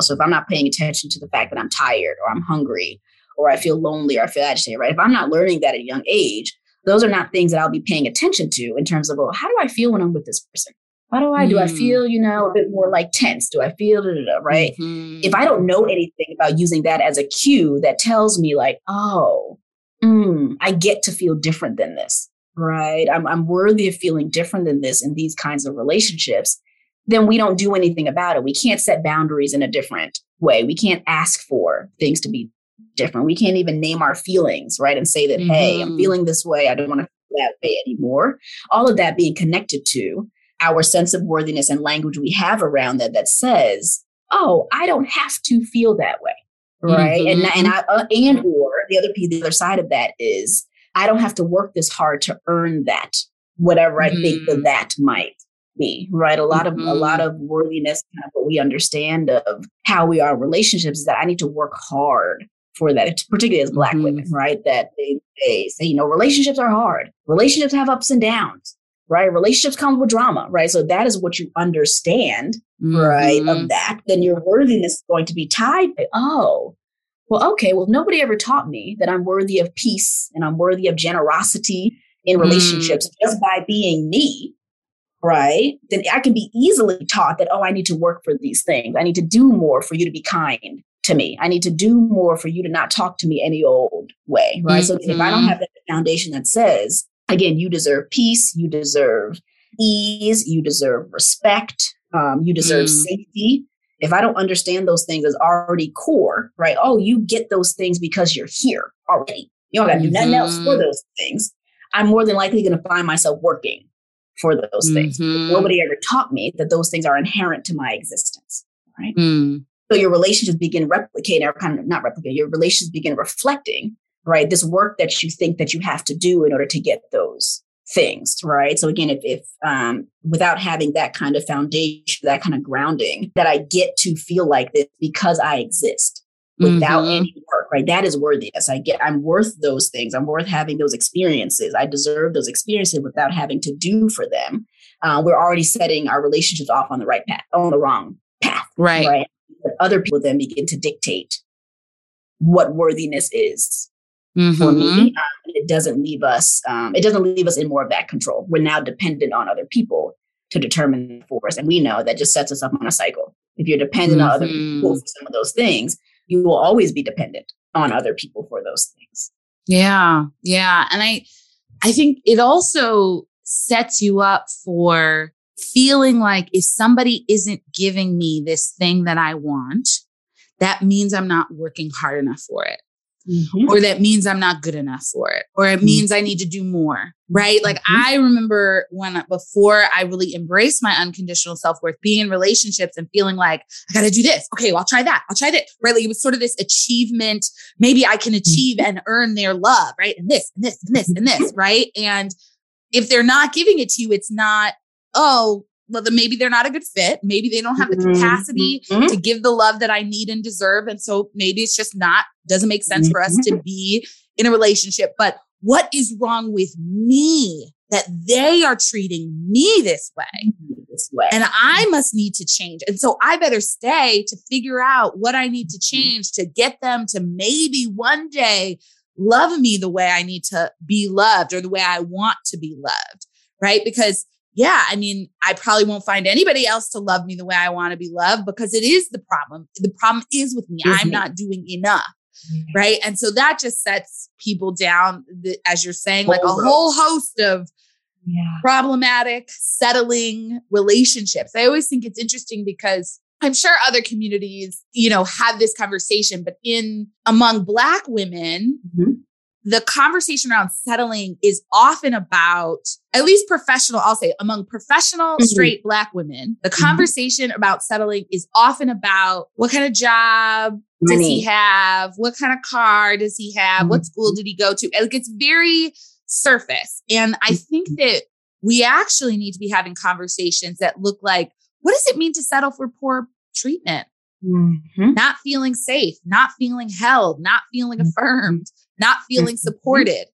so if I'm not paying attention to the fact that I'm tired or I'm hungry or I feel lonely or I feel agitated, right? If I'm not learning that at a young age, those are not things that I'll be paying attention to in terms of, well, how do I feel when I'm with this person? How do I do? I mm. feel, you know, a bit more like tense. Do I feel, da, da, da, right? Mm-hmm. If I don't know anything about using that as a cue that tells me, like, oh, mm, I get to feel different than this, right? I'm, I'm worthy of feeling different than this in these kinds of relationships then we don't do anything about it. We can't set boundaries in a different way. We can't ask for things to be different. We can't even name our feelings, right? And say that, mm-hmm. hey, I'm mm-hmm. feeling this way. I don't want to feel that way anymore. All of that being connected to our sense of worthiness and language we have around that that says, oh, I don't have to feel that way. Right. Mm-hmm. And, and I, uh, and or the other piece, the other side of that is I don't have to work this hard to earn that, whatever I mm-hmm. think that that might me, right? A lot mm-hmm. of a lot mm-hmm. of worthiness, kind of what we understand of how we are in relationships is that I need to work hard for that, particularly as Black mm-hmm. women, right? That they, they say, you know, relationships are hard. Relationships have ups and downs, right? Relationships come with drama, right? So that is what you understand, mm-hmm. right? Of mm-hmm. that, then your worthiness is going to be tied to, oh, well, okay, well, nobody ever taught me that I'm worthy of peace and I'm worthy of generosity in relationships mm. just by being me right? Then I can be easily taught that, oh, I need to work for these things. I need to do more for you to be kind to me. I need to do more for you to not talk to me any old way, right? Mm-hmm. So if I don't mm-hmm. have that foundation that says, again, you deserve peace, you deserve ease, you deserve respect, um, you deserve mm. safety. If I don't understand those things as already core, right? Oh, you get those things because you're here already. You don't got to do nothing else for mm-hmm. those things. I'm more than likely going to find myself working for those things. Mm-hmm. Nobody ever taught me that those things are inherent to my existence. Right. Mm. So your relationships begin replicating or kind of not replicating, your relationships begin reflecting, right? This work that you think that you have to do in order to get those things, right? So again, if, if um, without having that kind of foundation, that kind of grounding, that I get to feel like this because I exist, without mm-hmm. any work, right? That is worthiness. I get, I'm worth those things. I'm worth having those experiences. I deserve those experiences without having to do for them. Uh, we're already setting our relationships off on the right path, on the wrong path, right? Right. But other people then begin to dictate what worthiness is mm-hmm. for me. Mm-hmm. Um, it doesn't leave us. Um, it doesn't leave us in more of that control. We're now dependent on other people to determine for us, and we know that just sets us up on a cycle. If you're dependent mm-hmm. on other people mm-hmm. for some of those things, you will always be dependent on other people for those things. Yeah. Yeah. And I, I think it also sets you up for feeling like if somebody isn't giving me this thing that I want, that means I'm not working hard enough for it mm-hmm. or that means I'm not good enough for it, or it mm-hmm. means I need to do more, right? Like mm-hmm. I remember when before I really embraced my unconditional self worth, being in relationships and feeling like I got to do this. Okay, well, I'll try that. I'll try that. Right? Like it was sort of this achievement. Maybe I can achieve mm-hmm. and earn their love, right? And this and this and this and this, right? And if they're not giving it to you, it's not, oh, well, then maybe they're not a good fit. Maybe they don't have the capacity mm-hmm. to give the love that I need and deserve. And so maybe it's just not, doesn't make sense mm-hmm. for us to mm-hmm. be in a relationship. But what is wrong with me that they are treating me this way? Mm-hmm. This way. And I must need to change. And so I better stay to figure out what I need to mm-hmm. change to get them to maybe one day love me the way I need to be loved or the way I want to be loved. Right. Because yeah, I mean, I probably won't find anybody else to love me the way I want to be loved because it is the problem. The problem is with me. Is I'm me. not doing enough. Mm-hmm. Right. And so that just sets people down, the, as you're saying, like a whole host of yeah. problematic, settling relationships. I always think it's interesting because I'm sure other communities, you know, have this conversation, but in among Black women, mm-hmm. The conversation around settling is often about, at least professional, I'll say, among professional mm-hmm. straight Black women, the mm-hmm. conversation about settling is often about what kind of job Money. does he have? What kind of car does he have? What school mm-hmm. did he go to? Like it's very surface. And I think mm-hmm. that we actually need to be having conversations that look like, what does it mean to settle for poor treatment? Mm-hmm. Not feeling safe, not feeling held, not feeling mm-hmm. affirmed, not feeling mm-hmm. supported,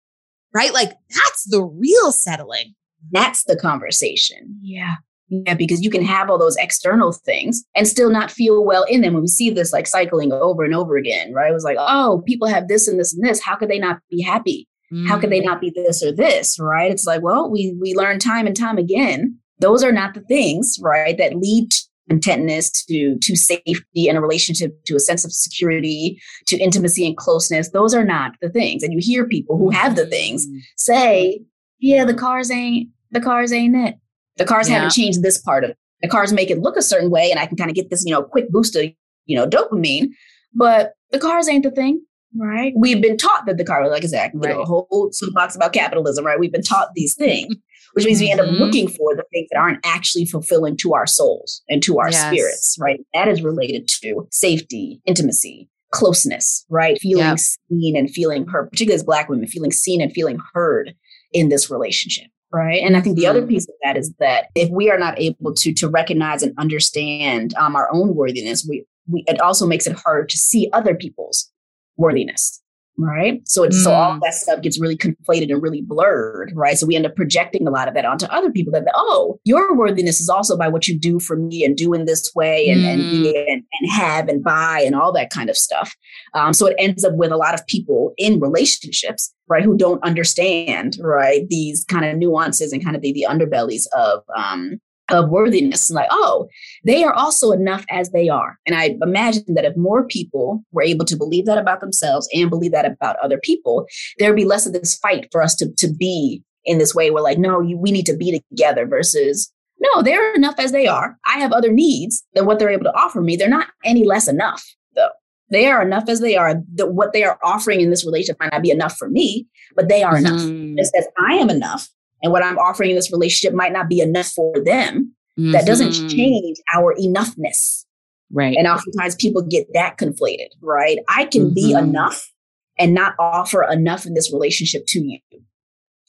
right? Like that's the real settling. That's the conversation. Yeah. Yeah, because you can have all those external things and still not feel well in them. When we see this like cycling over and over again, right? It was like, oh, people have this and this and this. How could they not be happy? Mm. How could they mm. not be this or this, right? It's like, well, we we learn time and time again. Those are not the things, right, that lead contentness, to to safety in a relationship, to a sense of security, to intimacy and closeness. Those are not the things. And you hear people who have the things mm. say, "Yeah, the cars ain't the cars ain't it. The cars yeah. haven't changed this part of it. The cars make it look a certain way, and I can kind of get this, you know, quick boost of you know dopamine, but the cars ain't the thing. Right. We've been taught that the car, like exactly, right. you know, a whole soapbox about capitalism, right? We've been taught these things, which means mm-hmm. we end up mm-hmm. looking for the things that aren't actually fulfilling to our souls and to our yes. spirits, right? That is related to safety, intimacy, closeness, right? Feeling yep. seen and feeling heard, particularly as Black women, feeling seen and feeling heard in this relationship. Right. And I think the other mm-hmm. piece of that is that if we are not able to to recognize and understand um, our own worthiness, we, we it also makes it hard to see other people's worthiness right so it's mm. so all mm. that stuff gets really conflated and really blurred right so we end up projecting a lot of that onto other people that oh your worthiness is also by what you do for me and do in this way and mm. and, and, and have and buy and all that kind of stuff um, so it ends up with a lot of people in relationships right who don't understand right these kind of nuances and kind of the, the underbellies of um, of worthiness. And like oh they are also enough as they are. And i imagine that if more people were able to believe that about themselves and believe that about other people there'd be less of this fight for us to, to be in this way We're like no you, we need to be together versus no they're enough as they are. I have other needs than what they're able to offer me. They're not any less enough though. They are enough as they are. The, what they are offering in this relationship might not be enough for me but they are mm-hmm. enough just as i am enough and what I'm offering in this relationship might not be enough for them. Mm-hmm. That doesn't change our enoughness. Right. And oftentimes people get that conflated, right? I can mm-hmm. be enough and not offer enough in this relationship to you.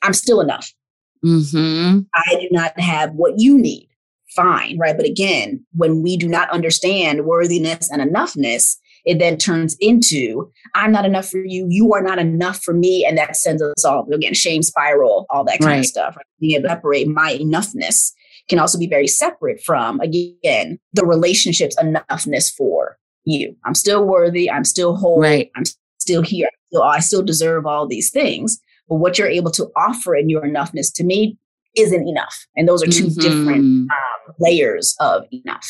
I'm still enough. Mm-hmm. I do not have what you need. Fine, right? But again, when we do not understand worthiness and enoughness, it then turns into I'm not enough for you, you are not enough for me, and that sends us all again shame spiral, all that kind right. of stuff. Right? Being able to separate my enoughness can also be very separate from again the relationship's enoughness for you. I'm still worthy. I'm still whole. Right. I'm still here. So I still deserve all these things. But what you're able to offer in your enoughness to me isn't enough. And those are 2 mm-hmm. different um, layers of enough.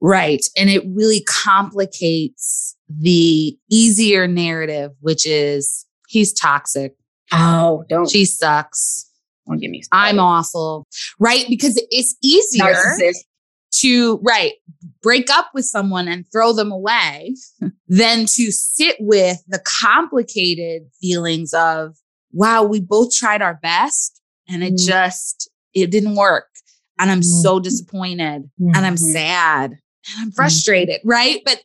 Right. And it really complicates the easier narrative, which is he's toxic. Oh, don't. She sucks. Don't give me. Started. I'm awful. Right. Because it's easier Narcissist. to, right, break up with someone and throw them away than to sit with the complicated feelings of, wow, we both tried our best and it mm. just, it didn't work. And I'm mm. so disappointed mm-hmm. and I'm mm-hmm. sad and I'm frustrated, mm-hmm. right? But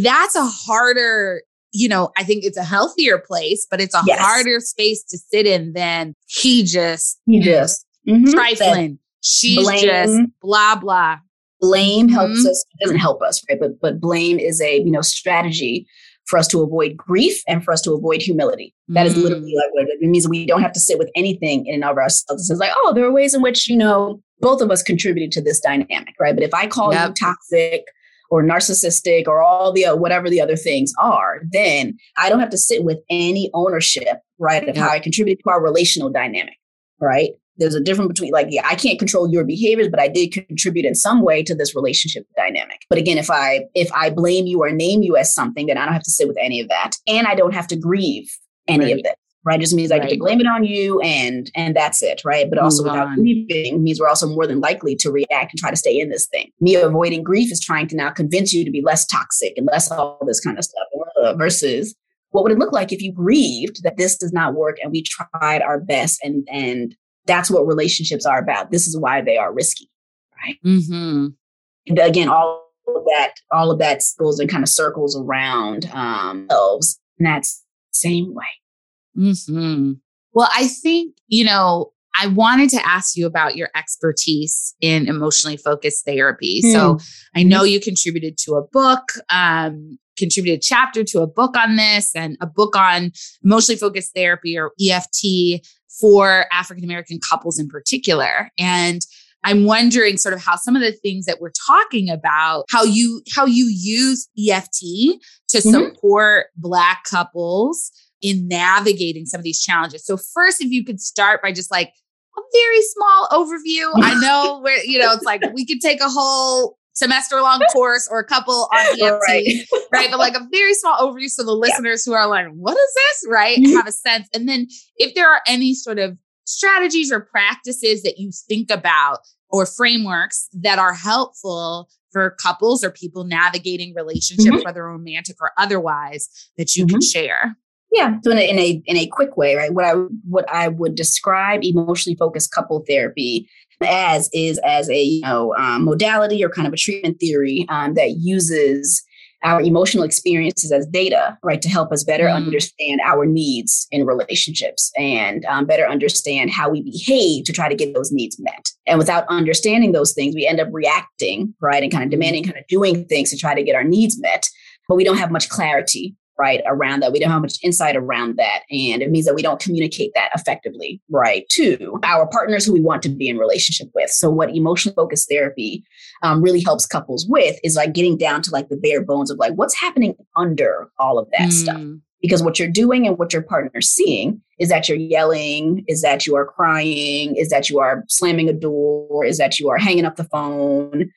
that's a harder, you know, I think it's a healthier place, but it's a yes. harder space to sit in than he just, he just mm-hmm. trifling. She's blame, just blah, blah. Blame mm-hmm. helps us, doesn't help us, right? But, but blame is a, you know, strategy for us to avoid grief and for us to avoid humility. That is literally mm. like what it, it means. We don't have to sit with anything in and of ourselves. It's like, oh, there are ways in which, you know, both of us contributed to this dynamic, right? But if I call yep. you toxic or narcissistic or all the uh, whatever the other things are, then I don't have to sit with any ownership, right, of yep. how I contributed to our relational dynamic, right? there's a difference between like, yeah, I can't control your behaviors, but I did contribute in some way to this relationship dynamic. But again, if I if I blame you or name you as something, then I don't have to sit with any of that. And I don't have to grieve any right. of this right? Just means I right. get to blame it on you and and that's it, right? But also Move without on. grieving means we're also more than likely to react and try to stay in this thing. Me avoiding grief is trying to now convince you to be less toxic and less all this kind of stuff uh, versus what would it look like if you grieved that this does not work and we tried our best and and that's what relationships are about. This is why they are risky, right? Mm-hmm. And again, all of that, all of that goes and kind of circles around um, themselves, and that's same way. Mm-hmm. Well, I think, you know, I wanted to ask you about your expertise in emotionally focused therapy. Mm. So I know you contributed to a book, um, contributed a chapter to a book on this and a book on emotionally focused therapy or EFT for African American couples in particular. And I'm wondering sort of how some of the things that we're talking about, how you how you use EFT to mm-hmm. support black couples in navigating some of these challenges. So first, if you could start by just like a very small overview. I know where, you know, it's like we could take a whole semester long course or a couple on EFT, right. right? But like a very small overview so the listeners yeah. who are like, what is this? Right? Mm-hmm. Have a sense. And then if there are any sort of strategies or practices that you think about or frameworks that are helpful for couples or people navigating relationships, mm-hmm. whether romantic or otherwise, that you mm-hmm. can share. Yeah. So in a, in a in a quick way, right? What I what I would describe emotionally focused couple therapy as is as a you know um, modality or kind of a treatment theory um, that uses our emotional experiences as data, right, to help us better mm. understand our needs in relationships and um, better understand how we behave to try to get those needs met. And without understanding those things, we end up reacting, right, and kind of demanding, kind of doing things to try to get our needs met, but we don't have much clarity right around that. We don't have much insight around that and it means that we don't communicate that effectively right to our partners who we want to be in relationship with. So what emotional focused therapy um, really helps couples with is like getting down to like the bare bones of like what's happening under all of that mm. stuff because what you're doing and what your partner's seeing is that you're yelling is that you are crying is that you are slamming a door is that you are hanging up the phone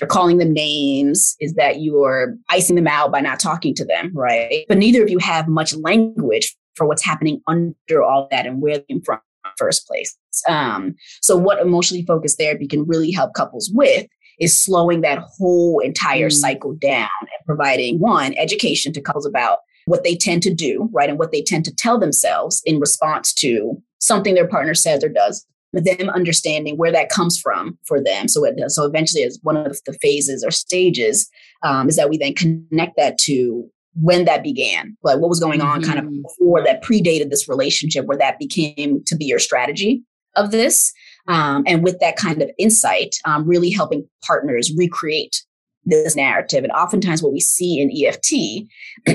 you're calling them names, is that you're icing them out by not talking to them, right? But neither of you have much language for what's happening under all that and where they came from first place. Um, so what emotionally focused therapy can really help couples with is slowing that whole entire mm. cycle down and providing one education to couples about what they tend to do, right? And what they tend to tell themselves in response to something their partner says or does but them understanding where that comes from for them. So, it, so eventually, as one of the phases or stages, um, is that we then connect that to when that began, like what was going on, mm-hmm. kind of mm-hmm. before that predated this relationship, where that became to be your strategy of this. Um, and with that kind of insight, um, really helping partners recreate this narrative. And oftentimes, what we see in EFT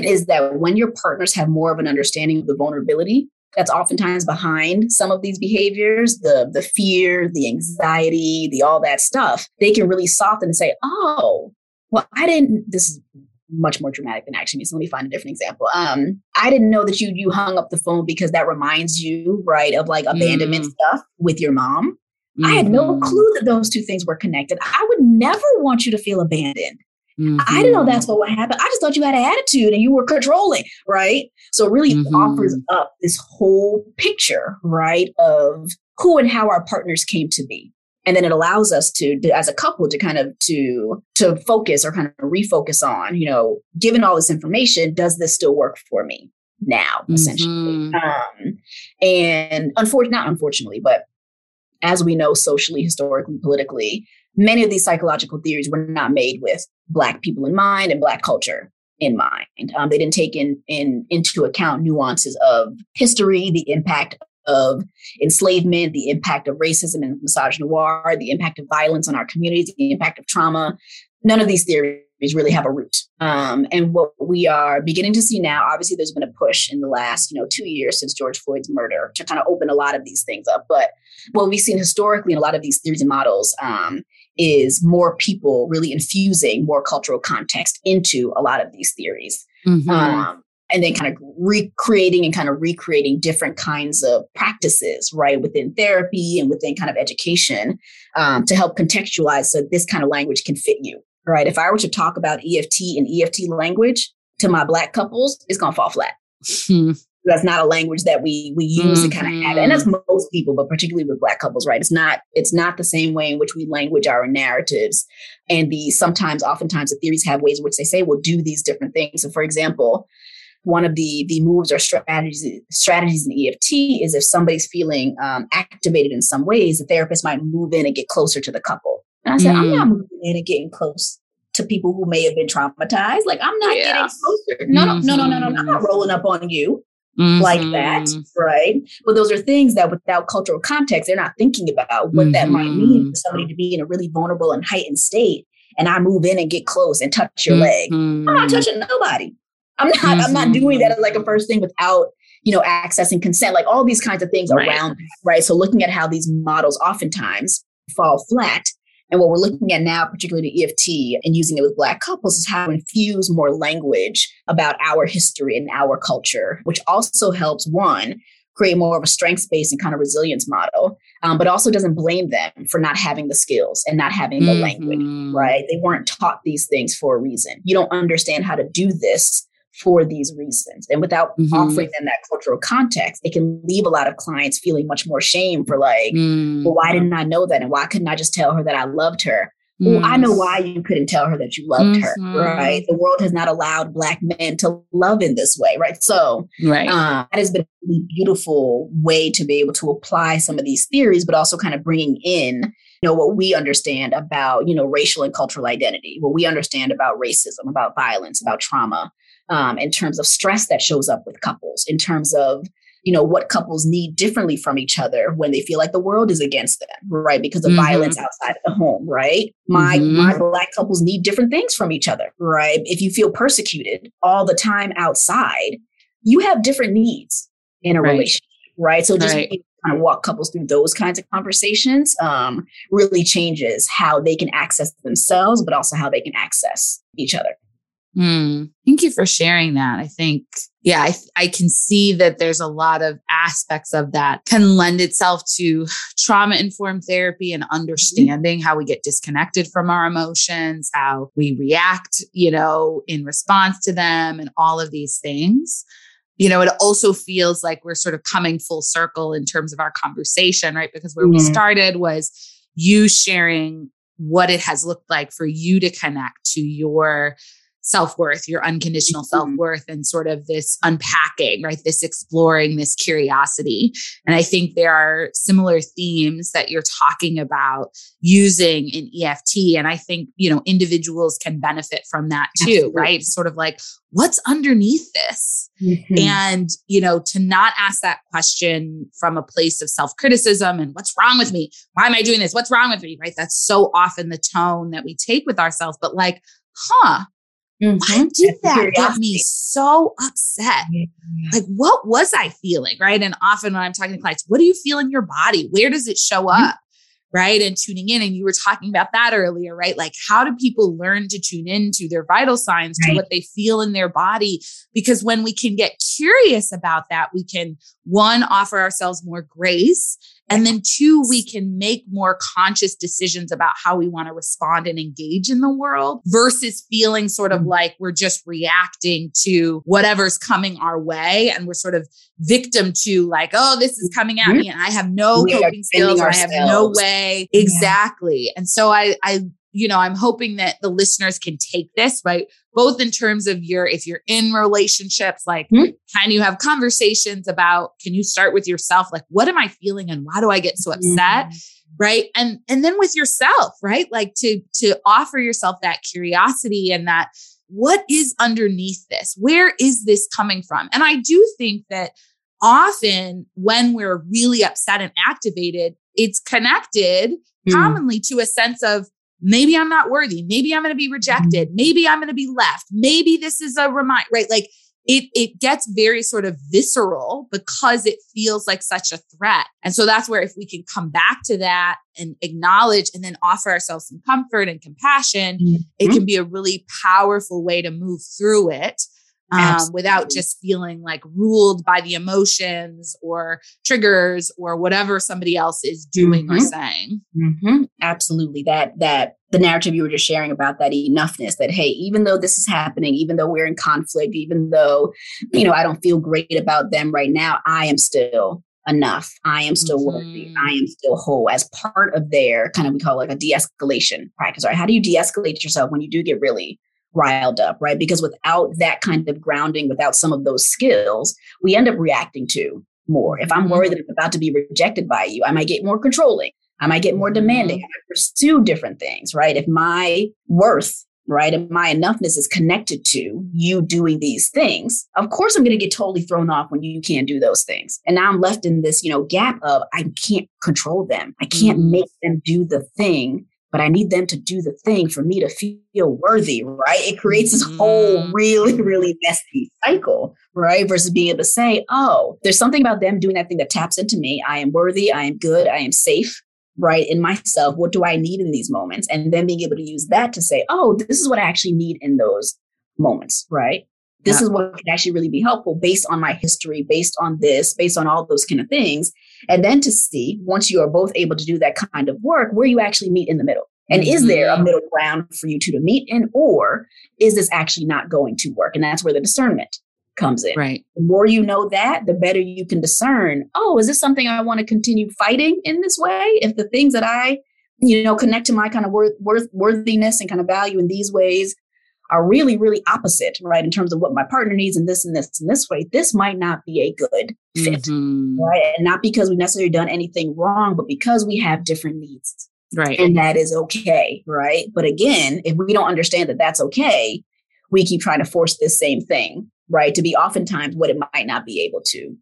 is that when your partners have more of an understanding of the vulnerability that's oftentimes behind some of these behaviors the the fear the anxiety the all that stuff they can really soften and say oh well i didn't this is much more dramatic than actually so let me find a different example um i didn't know that you you hung up the phone because that reminds you right of like abandonment mm. stuff with your mom mm-hmm. i had no mm-hmm. clue that those two things were connected i would never want you to feel abandoned Mm-hmm. I didn't know that's what would happen. I just thought you had an attitude and you were controlling, right? So it really mm-hmm. offers up this whole picture, right, of who and how our partners came to be. And then it allows us to, to, as a couple, to kind of to to focus or kind of refocus on, you know, given all this information, does this still work for me now, essentially? Mm-hmm. Um, and unfortunately, not unfortunately, but as we know, socially, historically, politically, many of these psychological theories were not made with Black people in mind and Black culture in mind. Um, they didn't take in, in into account nuances of history, the impact of enslavement, the impact of racism and misogynoir, the impact of violence on our communities, the impact of trauma. None of these theories really have a root. Um, and what we are beginning to see now, obviously, there's been a push in the last, you know, two years since George Floyd's murder to kind of open a lot of these things up. But what we've seen historically in a lot of these theories and models um, is more people really infusing more cultural context into a lot of these theories. Mm-hmm. Um, and then kind of recreating and kind of recreating different kinds of practices, right, within therapy and within kind of education um, to help contextualize so this kind of language can fit you, right? If I were to talk about EFT and EFT language to my Black couples, it's going to fall flat. Hmm that's not a language that we we use mm-hmm. to kind of have it. and that's mm-hmm. most people but particularly with black couples right it's not it's not the same way in which we language our narratives and the sometimes oftentimes the theories have ways in which they say we'll do these different things so for example one of the the moves or strategies strategies in EFT is if somebody's feeling um, activated in some ways, the therapist might move in and get closer to the couple. And I said, mm. I'm not mm. moving in and getting close to people who may have been traumatized. Like I'm not yeah. getting closer. No, no, no, no, no, no, no. I'm not mm-hmm. rolling up on you mm-hmm. like that, mm-hmm. right? But those are things that without cultural context, they're not thinking about what mm-hmm. that might mean for somebody to be in a really vulnerable and heightened state. And I move in and get close and touch your leg. I'm not mm-hmm. touching nobody. I'm not, I'm not doing that as like a first thing without you know, accessing consent, like all these kinds of things right. around, right? So looking at how these models oftentimes fall flat and what we're looking at now, particularly the EFT and using it with Black couples, is how to infuse more language about our history and our culture, which also helps one create more of a strengths based and kind of resilience model, um, but also doesn't blame them for not having the skills and not having the mm-hmm. language, right? They weren't taught these things for a reason. You don't understand how to do this for these reasons. And without mm-hmm. offering them that cultural context, it can leave a lot of clients feeling much more shame for like, mm. well, why didn't I know that? And why couldn't I just tell her that I loved her? Mm. Well, I know why you couldn't tell her that you loved mm-hmm. her, right? The world has not allowed Black men to love in this way, right? So, right. Uh, that has been a beautiful way to be able to apply some of these theories, but also kind of bringing in you know what we understand about you know racial and cultural identity what we understand about racism about violence about trauma um, in terms of stress that shows up with couples, in terms of you know what couples need differently from each other when they feel like the world is against them right because of mm-hmm. violence outside of the home right my mm-hmm. my black couples need different things from each other right if you feel persecuted all the time outside you have different needs in a right. relationship right so just right. kind of walk couples through those kinds of conversations um, really changes how they can access themselves but also how they can access each other Mm, thank you for sharing that. I think, yeah, I, I can see that there's a lot of aspects of that can lend itself to trauma informed therapy and mm-hmm. understanding how we get disconnected from our emotions, how we react, you know, in response to them and all of these things. You know, it also feels like we're sort of coming full circle in terms of our conversation, right? Because where mm-hmm. we started was you sharing what it has looked like for you to connect to your self worth, your unconditional mm-hmm. self worth, and sort of this unpacking, right? This exploring, this curiosity. And I think there are similar themes that you're talking about using in EFT. And I think, you know, individuals can benefit from that too, Absolutely. right? Sort of like, what's underneath this? Mm-hmm. And, you know, to not ask that question from a place of self criticism and what's wrong with me? Why am I doing this? What's wrong with me? Right? That's so often the tone that we take with ourselves. But like, huh, Mm-hmm. Why did that get me so upset? Like, what was I feeling? Right. And often when I'm talking to clients, what do you feel in your body? Where does it show mm-hmm. up? Right. And tuning in. And you were talking about that earlier, right? Like, how do people learn to tune into their vital signs, right. to what they feel in their body? Because when we can get curious about that, we can, one, offer ourselves more grace and then two, we can make more conscious decisions about how we want to respond and engage in the world versus feeling sort of mm. like we're just reacting to whatever's coming our way. And we're sort of victim to like, oh, this is coming at me and I have no we coping skills. I have no way. Exactly. Yeah. And so I, I you know, I'm hoping that the listeners can take this, right? Both in terms of your, if you're in relationships, like, mm-hmm. can you have conversations about, can you start with yourself? Like, what am I feeling and why do I get so upset? Mm-hmm. Right. And, and then with yourself, right? Like to, to offer yourself that curiosity and that, what is underneath this? Where is this coming from? And I do think that often when we're really upset and activated, it's connected mm. commonly to a sense of maybe I'm not worthy. Maybe I'm going to be rejected. Mm-hmm. Maybe I'm going to be left. Maybe this is a remind, right? Like it, it gets very sort of visceral because it feels like such a threat. And so that's where if we can come back to that and acknowledge and then offer ourselves some comfort and compassion, mm-hmm. it can be a really powerful way to move through it. Um, without just feeling like ruled by the emotions or triggers or whatever somebody else is doing mm-hmm. or saying. Mm-hmm. Absolutely. That that the narrative you were just sharing about that enoughness that hey, even though this is happening, even though we're in conflict, even though you know I don't feel great about them right now, I am still enough. I am still mm-hmm. worthy. I am still whole as part of their kind of we call it like a de-escalation practice. Right? How do you de-escalate yourself when you do get really riled up, right? Because without that kind of grounding, without some of those skills, we end up reacting to more. If I'm worried mm-hmm. that I'm about to be rejected by you, I might get more controlling. I might get more demanding. Mm-hmm. I might pursue different things, right? If my worth, right, and my enoughness is connected to you doing these things, of course I'm going to get totally thrown off when you can't do those things. And now I'm left in this, you know, gap of I can't control them. I can't mm-hmm. make them do the thing but I need them to do the thing for me to feel worthy, right? It creates this whole mm-hmm. really, really messy cycle, right? Versus being able to say, oh, there's something about them doing that thing that taps into me. I am worthy. I am good. I am safe, right? In myself. What do I need in these moments? And then being able to use that to say, oh, this is what I actually need in those moments, right? This yeah. is what can actually really be helpful based on my history, based on this, based on all those kind of things. And then to see, once you are both able to do that kind of work, where you actually meet in the middle. And is there a mm-hmm. middle ground for you two to meet in, or is this actually not going to work? And that's where the discernment comes in. Right. The more you know that, the better you can discern, oh, is this something I want to continue fighting in this way? If the things that I, you know, connect to my kind of worth, worth worthiness and kind of value in these ways are really, really opposite, right? In terms of what my partner needs and this and this and this way, this might not be a good fit, mm-hmm. right? And not because we've necessarily done anything wrong, but because we have different needs. Right. And that is okay, right? But again, if we don't understand that that's okay, we keep trying to force this same thing, right? To be oftentimes what it might not be able to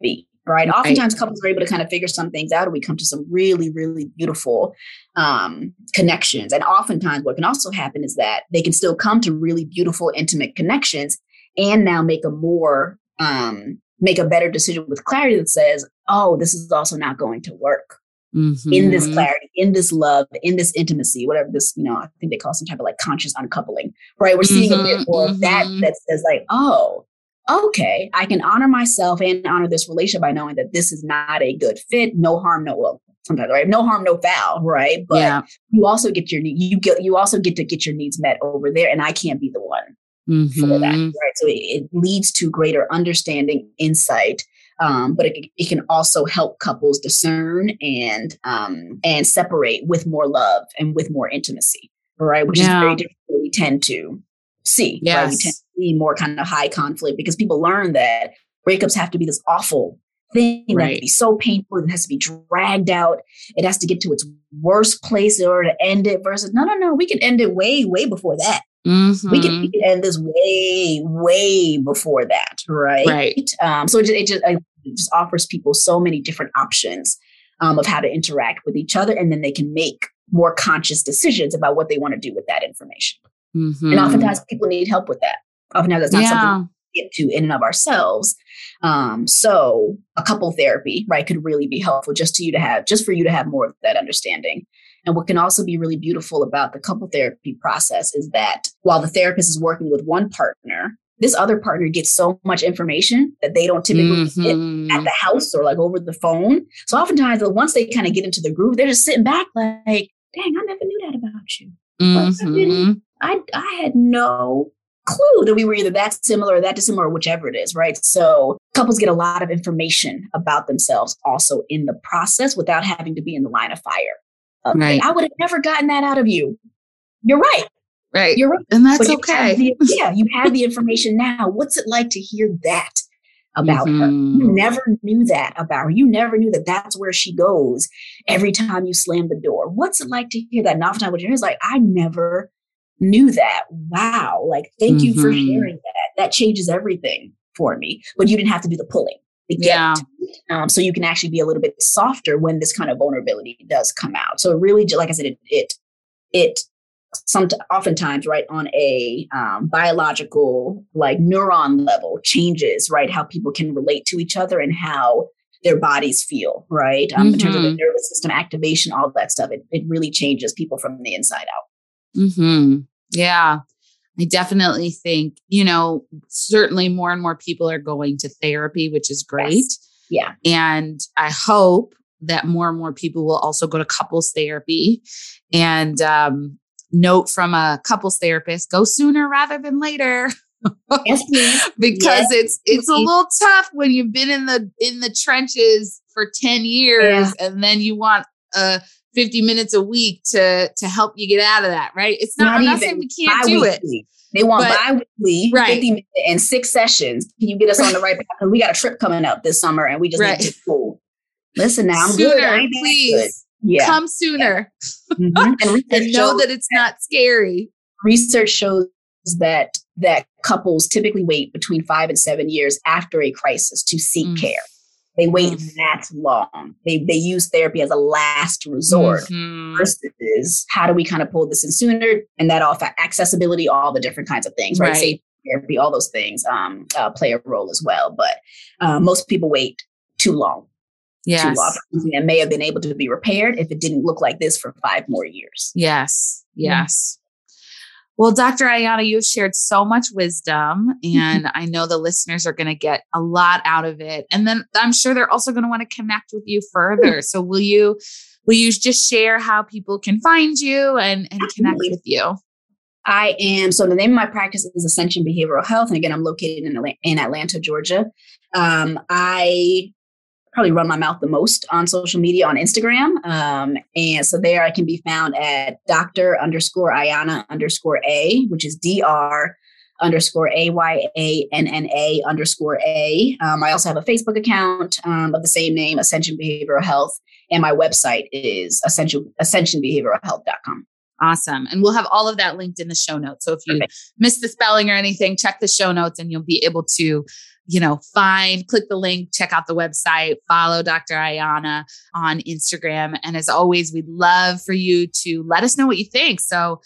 be right? Oftentimes couples are able to kind of figure some things out and we come to some really, really beautiful um, connections. And oftentimes what can also happen is that they can still come to really beautiful, intimate connections and now make a more, um, make a better decision with clarity that says, oh, this is also not going to work. Mm-hmm. In this mm-hmm. clarity, in this love, in this intimacy, whatever this, you know, I think they call some type of like conscious uncoupling, right? We're seeing mm-hmm, a bit more of that mm-hmm. that says like, oh, okay, I can honor myself and honor this relationship by knowing that this is not a good fit. No harm, no well, sometimes right, no harm, no foul, right? But yeah. you also get your you get you also get to get your needs met over there, and I can't be the one mm-hmm. for that, mm-hmm. right? So it, it, leads to greater understanding, insight. Um, but it, it can also help couples discern and um, and separate with more love and with more intimacy, right? Which yeah. is very different we tend to see. Yes. Right? We tend to see more kind of high conflict because people learn that breakups have to be this awful thing right. that be so painful. It has to be dragged out. It has to get to its worst place in order to end it. Versus, no, no, no, we can end it way, way before that. Mm-hmm. We, can, we, can, end this way, way before that, right? Right. Um, so it just, it just, it just offers people so many different options um, of how to interact with each other, and then they can make more conscious decisions about what they want to do with that information. Mm-hmm. And oftentimes people need help with that. Oftentimes that's not yeah. something we get to in and of ourselves. Um, so a couple therapy, right, could really be helpful just to you to have, just for you to have more of that understanding. And what can also be really beautiful about the couple therapy process is that while the therapist is working with one partner, this other partner gets so much information that they don't typically mm-hmm. get at the house or like over the phone. So oftentimes, once they kind of get into the groove, they're just sitting back like, dang, I never knew that about you. Mm-hmm. I, I had no clue that we were either that similar or that dissimilar, or whichever it is, right? So couples get a lot of information about themselves also in the process without having to be in the line of fire. Okay, right. I would have never gotten that out of you. You're right. Right. You're right. And that's okay. The, yeah, you have the information now. What's it like to hear that about mm-hmm. her? You never knew that about her. You never knew that that's where she goes every time you slam the door. What's it like to hear that? And oftentimes what you hear is like, I never knew that. Wow. Like, thank mm-hmm. you for mm-hmm. sharing that. That changes everything for me. But you didn't have to do the pulling. Yeah. Um, so you can actually be a little bit softer when this kind of vulnerability does come out. So it really, like I said, it, it, it some oftentimes right on a um, biological like neuron level changes right how people can relate to each other and how their bodies feel right um, mm-hmm. in terms of the mm-hmm. nervous system activation all that stuff it, it really changes people from the inside out Hmm. Yeah. I definitely think, you know, certainly more and more people are going to therapy, which is great. Yes. Yeah. And I hope that more and more people will also go to couples therapy. And um, note from a couples therapist go sooner rather than later. yes, because yes, it's it's a little tough when you've been in the in the trenches for 10 years yeah. and then you want a 50 minutes a week to to help you get out of that, right? It's not, not I'm not saying we can't do it. They want but, bi-weekly, right. 50 minutes and six sessions. Can you get us on the right path? Because we got a trip coming up this summer and we just right. need to cool. Listen now, I'm sooner, good. please. Good. Yeah. Come sooner. Yeah. Mm-hmm. And, and know that it's not scary. Research shows that that couples typically wait between five and seven years after a crisis to seek mm. care. They wait mm. that long. They they use therapy as a last resort mm-hmm. versus how do we kind of pull this in sooner and that all accessibility, all the different kinds of things, right? right. Safe therapy, all those things um, uh, play a role as well. But uh, most people wait too long. Yes. Too long. And may have been able to be repaired if it didn't look like this for five more years. Yes. Yes. Well, Dr. Ayanna, you've shared so much wisdom, and I know the listeners are going to get a lot out of it. And then I'm sure they're also going to want to connect with you further. So will you will you just share how people can find you and, and connect with you? I am so the name of my practice is Ascension Behavioral Health, and again, I'm located in in Atlanta, Georgia. Um, I probably run my mouth the most on social media on Instagram. Um, and so there I can be found at Dr. underscore Ayanna underscore A, which is DR underscore A Y A N N A underscore A. Um, I also have a Facebook account um, of the same name, Ascension Behavioral Health. And my website is ascension, ascensionbehavioralhealth.com. Awesome. And we'll have all of that linked in the show notes. So if you Perfect. miss the spelling or anything, check the show notes and you'll be able to you know, find, click the link, check out the website, follow Dr. Ayanna on Instagram. And as always, we'd love for you to let us know what you think. So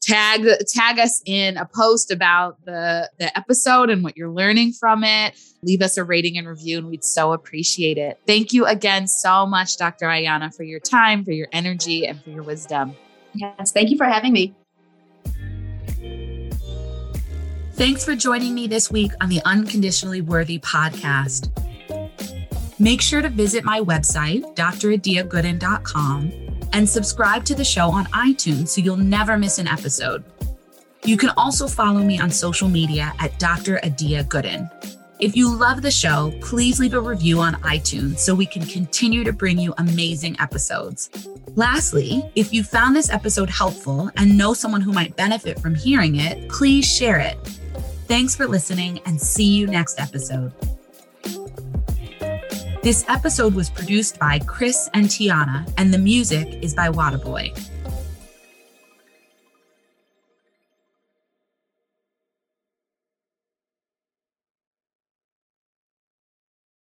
tag tag us in a post about the the episode and what you're learning from it. Leave us a rating and review, and we'd so appreciate it. Thank you again so much, Dr. Ayanna, for your time, for your energy, and for your wisdom. Yes, thank you for having me. Thanks for joining me this week on the Unconditionally Worthy podcast. Make sure to visit my website, dradiagooden.com, and subscribe to the show on iTunes so you'll never miss an episode. You can also follow me on social media at Dr. Adia Gooden. If you love the show, please leave a review on iTunes so we can continue to bring you amazing episodes. Lastly, if you found this episode helpful and know someone who might benefit from hearing it, please share it. Thanks for listening and see you next episode. This episode was produced by Chris and Tiana, and the music is by Wadaboy.